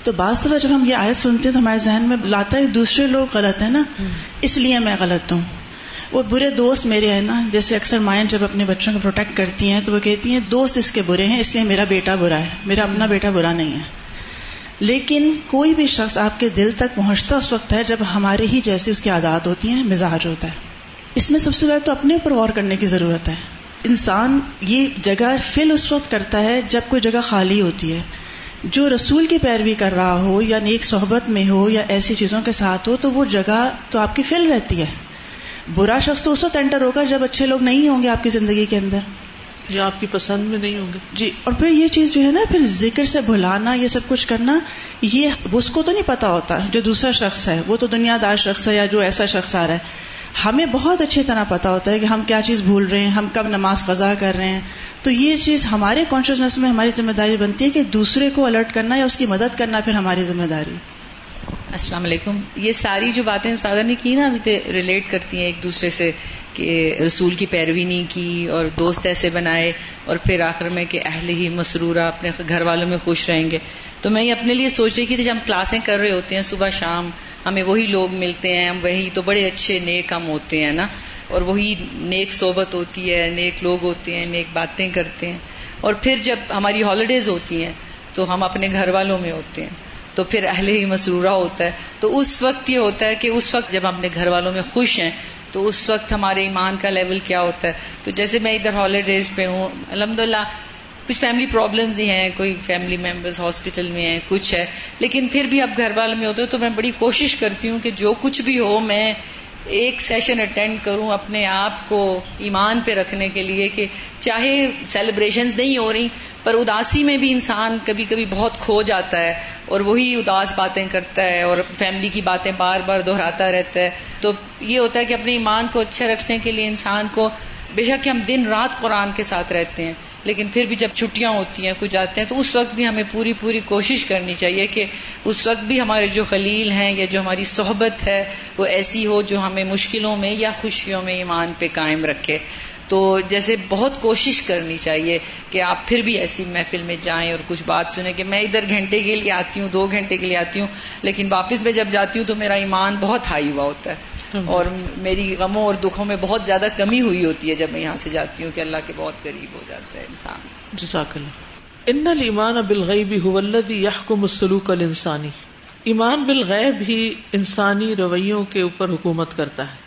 تو بعض دفعہ جب ہم یہ آیت سنتے ہیں تو ہمارے ذہن میں لاتا ہے دوسرے لوگ غلط ہیں نا۔ اس لیے میں غلط ہوں۔ وہ برے دوست میرے ہیں نا۔ جیسے اکثر مائیں جب اپنے بچوں کو پروٹیکٹ کرتی ہیں تو وہ کہتی ہیں دوست اس کے برے ہیں اس لیے میرا بیٹا برا ہے میرا اپنا بیٹا برا نہیں ہے۔ لیکن کوئی بھی شخص آپ کے دل تک پہنچتا اس وقت ہے جب ہمارے ہی جیسے اس کی عادات ہوتی ہیں مزاج ہوتا ہے۔ اس میں سب سے زیادہ تو اپنے اوپر غور کرنے کی ضرورت ہے۔ انسان یہ جگہ فل اس وقت کرتا ہے جب کوئی جگہ خالی ہوتی ہے۔ جو رسول کی پیروی کر رہا ہو یا نیک صحبت میں ہو یا ایسی چیزوں کے ساتھ ہو تو وہ جگہ تو آپ کی فل رہتی ہے۔ برا شخص تو اس وقت انٹر ہوگا جب اچھے لوگ نہیں ہوں گے آپ کی زندگی کے اندر۔ یا آپ کی پسند میں نہیں ہوں گے۔ جی اور پھر یہ چیز جو ہے نا، پھر ذکر سے بھلانا یہ سب کچھ کرنا، یہ اس کو تو نہیں پتا ہوتا جو دوسرا شخص ہے، وہ تو دنیا دار شخص ہے یا جو ایسا شخص آ رہا ہے۔ ہمیں بہت اچھی طرح پتا ہوتا ہے کہ ہم کیا چیز بھول رہے ہیں، ہم کب نماز قضا کر رہے ہیں۔ تو یہ چیز ہمارے کانشیسنیس میں ہماری ذمہ داری بنتی ہے کہ دوسرے کو الرٹ کرنا یا اس کی مدد کرنا پھر ہماری ذمہ داری۔ السلام علیکم۔ یہ ساری جو باتیں استاد نے کی نا، ابھی ریلیٹ کرتی ہیں ایک دوسرے سے کہ رسول کی پیروی نہیں کی اور دوست ایسے بنائے اور پھر آخر میں کہ اہل ہی مسرورہ اپنے گھر والوں میں خوش رہیں گے۔ تو میں یہ اپنے لیے سوچ رہی تھی جب ہم کلاسیں کر رہے ہوتے ہیں صبح شام، ہمیں وہی لوگ ملتے ہیں، ہم وہی تو بڑے اچھے نیک ہم ہوتے ہیں نا۔ اور وہی نیک صحبت ہوتی ہے، نیک لوگ ہوتے ہیں، نیک باتیں کرتے ہیں۔ اور پھر جب ہماری ہالیڈیز ہوتی ہیں، تو ہم اپنے گھر والوں میں ہوتے ہیں۔ تو پھر اہل ہی مسرورہ ہوتا ہے۔ تو اس وقت یہ ہوتا ہے کہ اس وقت جب ہم اپنے گھر والوں میں خوش ہیں، تو اس وقت ہمارے ایمان کا لیول کیا ہوتا ہے۔ تو جیسے میں ادھر ہالیڈیز پہ ہوں الحمد للہ کچھ فیملی پرابلمز ہی ہیں، کوئی فیملی ممبرز ہاسپٹل میں ہیں، کچھ ہے۔ لیکن پھر بھی اب گھر والوں میں ہوتے تو میں بڑی کوشش کرتی ہوں کہ جو کچھ بھی ہو، میں ایک سیشن اٹینڈ کروں اپنے آپ کو ایمان پہ رکھنے کے لیے کہ چاہے سیلیبریشنز نہیں ہو رہی، پر اداسی میں بھی انسان کبھی کبھی بہت کھو جاتا ہے اور وہی اداس باتیں کرتا ہے اور فیملی کی باتیں بار بار دہراتا رہتا ہے۔ تو یہ ہوتا ہے کہ اپنے ایمان کو اچھا رکھنے کے لیے انسان کو، بے شک کہ ہم دن رات قرآن کے ساتھ رہتے ہیں۔ لیکن پھر بھی جب چھٹیاں ہوتی ہیں کچھ جاتے ہیں، تو اس وقت بھی ہمیں پوری پوری کوشش کرنی چاہیے کہ اس وقت بھی ہمارے جو خلیل ہیں یا جو ہماری صحبت ہے، وہ ایسی ہو جو ہمیں مشکلوں میں یا خوشیوں میں ایمان پہ قائم رکھے۔ تو جیسے بہت کوشش کرنی چاہیے کہ آپ پھر بھی ایسی محفل میں جائیں اور کچھ بات سنیں کہ میں ادھر گھنٹے کے لیے آتی ہوں دو گھنٹے کے لیے آتی ہوں لیکن واپس میں جب جاتی ہوں تو میرا ایمان بہت ہائی ہوا ہوتا ہے اور میری غموں اور دکھوں میں بہت زیادہ کمی ہوئی ہوتی ہے جب میں یہاں سے جاتی ہوں کہ اللہ کے بہت قریب ہو جاتا ہے انسان۔ جزاک اللہ۔ ان المان بالغیب هو الذي يحكم السلوك الانسانی ایمان بالغیب ہی انسانی رویوں کے اوپر حکومت کرتا ہے۔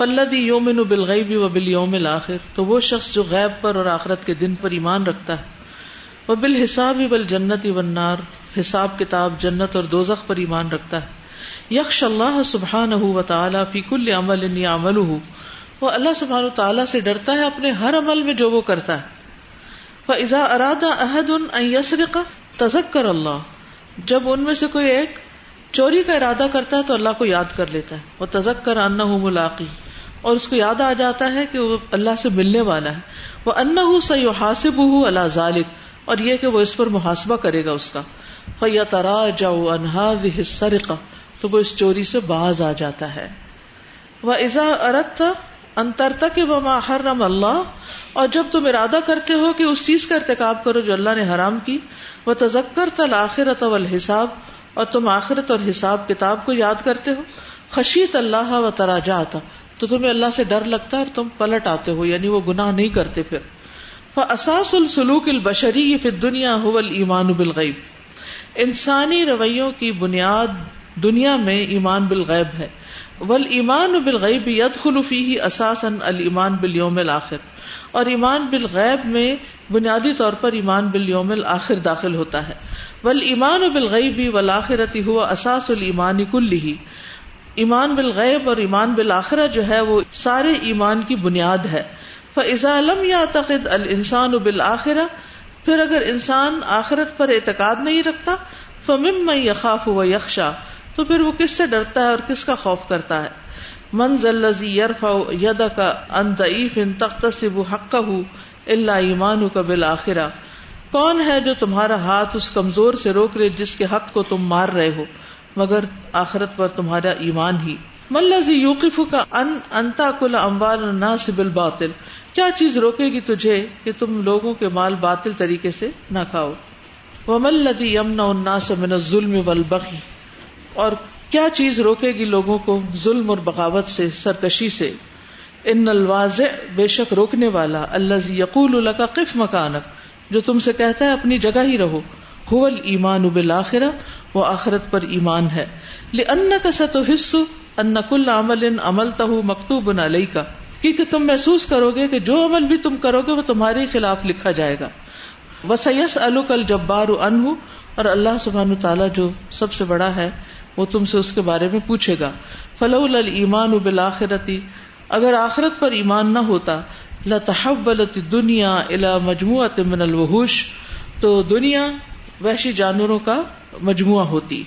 پلدی یومن بالغیبی و بل یوم الآخر، تو وہ شخص جو غیب پر اور آخرت کے دن پر ایمان رکھتا ہے۔ وہ بال حساب بل جنت ونار حساب کتاب جنت اور دوزخ پر ایمان رکھتا ہے۔ یکش اللہ سبحان و تعالیٰ فی کل عمل عمل وہ اللہ سبحان و تعالیٰ سے ڈرتا ہے اپنے ہر عمل میں جو وہ کرتا ہے۔ وہ ازا ارادہ عہد ان یسر کا تزک کر اللہ۔ جب ان میں سے کوئی ایک چوری کا ارادہ کرتا ہے تو اللہ کو یاد کر لیتا ہے۔ وہ تزک کر انا ملاقی اور اس کو یاد آ جاتا ہے کہ وہ اللہ سے ملنے والا ہے۔ وہ انا ہوں سی حاصب ہوں اللہ ذالک اور یہ کہ وہ اس پر محاسبہ کرے گا اس کا۔ فیا ترا جاؤ انہار سرقہ تو وہ اس چوری سے باز آ جاتا ہے۔ وہ ازا ارت تھا انترتا کہ وہ محرم اللہ اور جب تم ارادہ کرتے ہو کہ اس چیز کا ارتکاب کرو جو اللہ نے حرام کی۔ وہ تذکر تل آخرت حساب اور تم آخرت اور حساب کتاب کو یاد کرتے ہو۔ خشیت اللہ و تراجا آتا تو تمہیں اللہ سے ڈر لگتا ہے اور تم پلٹ آتے ہو یعنی وہ گناہ نہیں کرتے پھر۔ اساس السلوک البشری فی دنیا ایمان بالغیب۔ انسانی رویوں کی بنیاد دنیا میں ایمان بالغیب ہے۔ ول ایمان بالغیب ید خلفی ہی اساسن المان بالیوم الآخر اور ایمان بالغیب میں بنیادی طور پر ایمان بالیوم الآخر داخل ہوتا ہے۔ ول ایمان بالغیبی ولاخرتی ہوا اساس المان کل ہی ایمان بالغیب اور ایمان بالآخرہ جو ہے وہ سارے ایمان کی بنیاد ہے۔ فضا علم یا الانسان بالآخرہ پھر اگر انسان آخرت پر اعتقاد نہیں رکھتا فمم میں یخاف و یکشا تو پھر وہ کس سے ڈرتا ہے اور کس کا خوف کرتا ہے۔ من ذلزی یرفا ید کا ان ضعیف ان تخت حق کا اللہ ایمان کا بالآخرہ کون ہے جو تمہارا ہاتھ اس کمزور سے روک رہے جس کے حق کو تم مار رہے ہو؟ مگر آخرت پر تمہارا ایمان ہی۔ ملزی یوقف کا ان انتا کل اموال ناصب الباطل کیا چیز روکے گی تجھے کہ تم لوگوں کے مال باطل طریقے سے نہ کھاؤ۔ وہ ملدی یمنا الناس من الظلم والبغی اور کیا چیز روکے گی لوگوں کو ظلم اور بغاوت سے، سرکشی سے؟ ان الواز بے شک روکنے والا۔ اللہ یقول کا قف مکانک جو تم سے کہتا ہے اپنی جگہ ہی رہو۔ حول ایمان بالآخرہ وہ آخرت پر ایمان ہے۔ لن کا ست حصو ان کل عمل ان عمل تہ مکتوب علیہ کا کیونکہ تم محسوس کرو گے کہ جو عمل بھی تم کرو گے وہ تمہارے خلاف لکھا جائے گا۔ وسیس الک الجبار ان اور اللہ سبحان تعالیٰ جو سب سے بڑا ہے وہ تم سے اس کے بارے میں پوچھے گا۔ فلو المان بالآخرتی اگر آخرت پر ایمان نہ ہوتا، لتحولت دنیا الا مجموعہ من الوحوش۔ تو دنیا وحشی جانوروں کا مجموعہ ہوتی۔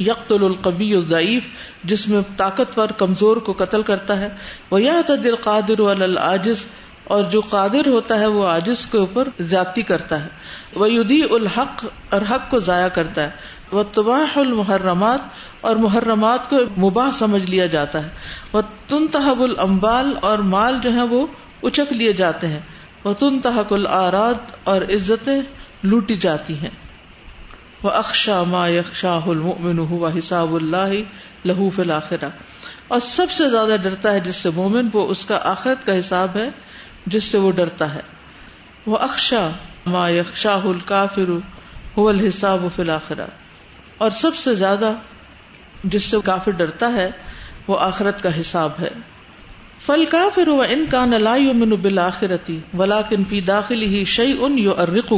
یقت القبی الضعیف، جس میں طاقتور کمزور کو قتل کرتا ہے۔ وہ یا دل قادر العاجز، اور جو قادر ہوتا ہے وہ عاجز کے اوپر زیادتی کرتا ہے۔ وہ یدی الحق، اور حق کو ضائع کرتا ہے۔ وہ تباہ المحرمات، اور محرمات کو مباح سمجھ لیا جاتا ہے۔ وہ تن تحب الامبال اور مال جو ہے وہ اچک لیے جاتے ہیں۔ وہ تن تحق العراد اور عزتیں لوٹی جاتی ہیں۔ وہ اکشا ما یکشاہ المؤمن ہوا حساب اللہ لہو فی الآخرہ اور سب سے زیادہ ڈرتا ہے جس سے مومن، وہ اس کا آخرت کا حساب ہے، جس سے وہ ڈرتا ہے۔ وہ اکشا ما یکشاہ الکافر هو الحساب فی الآخرہ اور سب سے زیادہ جس سے کافر ڈرتا ہے، وہ آخرت کا حساب ہے۔ فل کافر و ان کا نلائی من بالآخرتی ولاکن فی داخل ہی شعی ان یو ارق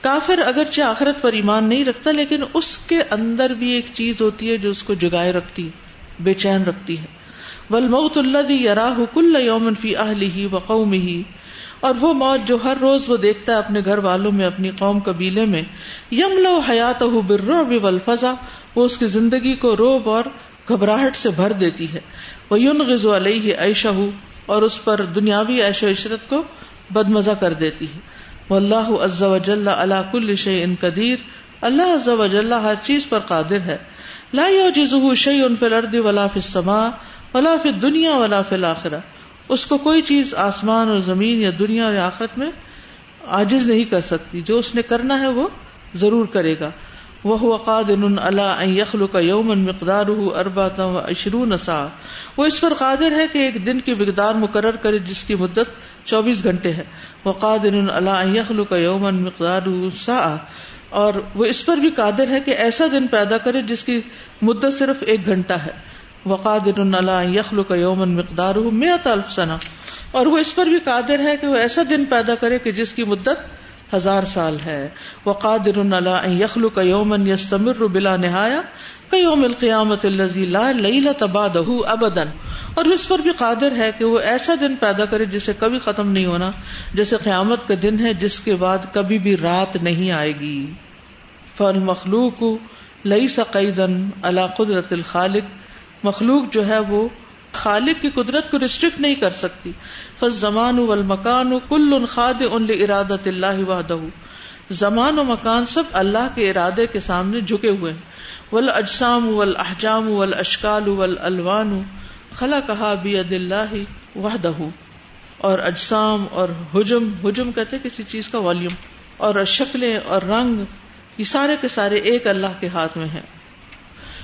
کافر اگرچہ آخرت پر ایمان نہیں رکھتا، لیکن اس کے اندر بھی ایک چیز ہوتی ہے جو اس کو جگائے رکھتی، بے چین رکھتی ہے۔ ول اللہ یراہ کل یومن فی اہلی و قوم ہی اور وہ موت جو ہر روز وہ دیکھتا ہے اپنے گھر والوں میں، اپنی قوم قبیلے میں۔ یم لو حیات برب وہ اس کی زندگی کو روب اور گھبراہٹ سے بھر دیتی ہے۔ وہ یون غز علیہ عیشہ اور اس پر دنیاوی عیش و عشرت کو بد مزہ کر دیتی ہے۔ اللہ عز و جل اللہ کل شی ان قدیر۔ اللہ عز و جل ہر چیز پر قادر ہے۔ لا یعجزہ شیء فی الارض ولا فی السماء ولا فی الدنیا ولا فی الاخرہ۔ اس کو کوئی چیز آسمان اور زمین یا دنیا اور آخرت میں آجز نہیں کر سکتی۔ جو اس نے کرنا ہے وہ ضرور کرے گا۔ وہ وقاد اللہ یخل کا یومن مقدار اربات اشرون سا وہ اس پر قادر ہے کہ ایک دن کی مقدار مقرر کرے جس کی مدت چوبیس گھنٹے ہے وقاد اللہ یخل کا یومن مقدار اور وہ اس پر بھی قادر ہے کہ ایسا دن پیدا کرے جس کی مدت صرف ایک گھنٹہ ہے۔ وقادر یخل کا یومن مقدار سنا اور وہ اس پر بھی قادر ہے کہ وہ ایسا دن پیدا کرے کہ جس کی مدت ہزار سال ہے۔ وقادر یخل کا یومن یستمر بلا نہایا یوم القیامت تباد ابدن اور اس پر بھی قادر ہے کہ وہ ایسا دن پیدا کرے جسے کبھی ختم نہیں ہونا جیسے قیامت کا دن ہے جس کے بعد کبھی بھی رات نہیں آئے گی۔ فل مخلوق لئی سقیدن اللہ قدرت الخالق، مخلوق جو ہے وہ خالق کی قدرت کو ریسٹرکٹ نہیں کر سکتی۔ فس زمان مکان کل خاد ان ارادت اللہ وحدہ۔ زمان و مکان سب اللہ کے ارادے کے سامنے جھکے ہوئے ہیں۔ ول اجسام ول احجام ول اشکال ول الوان خلا کہا بی اللہ وحدہ اور اجسام اور حجم حجم کہتے کسی چیز کا والیوم اور شکلیں اور رنگ، یہ سارے کے سارے ایک اللہ کے ہاتھ میں ہیں۔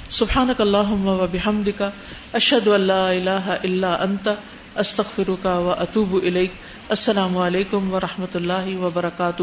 سبحانک اللہم و بحمدک، اشہد اللہ الہ الا انت، استغفرک و اتوب الیک۔ السلام علیکم و رحمۃ اللہ وبرکاتہ۔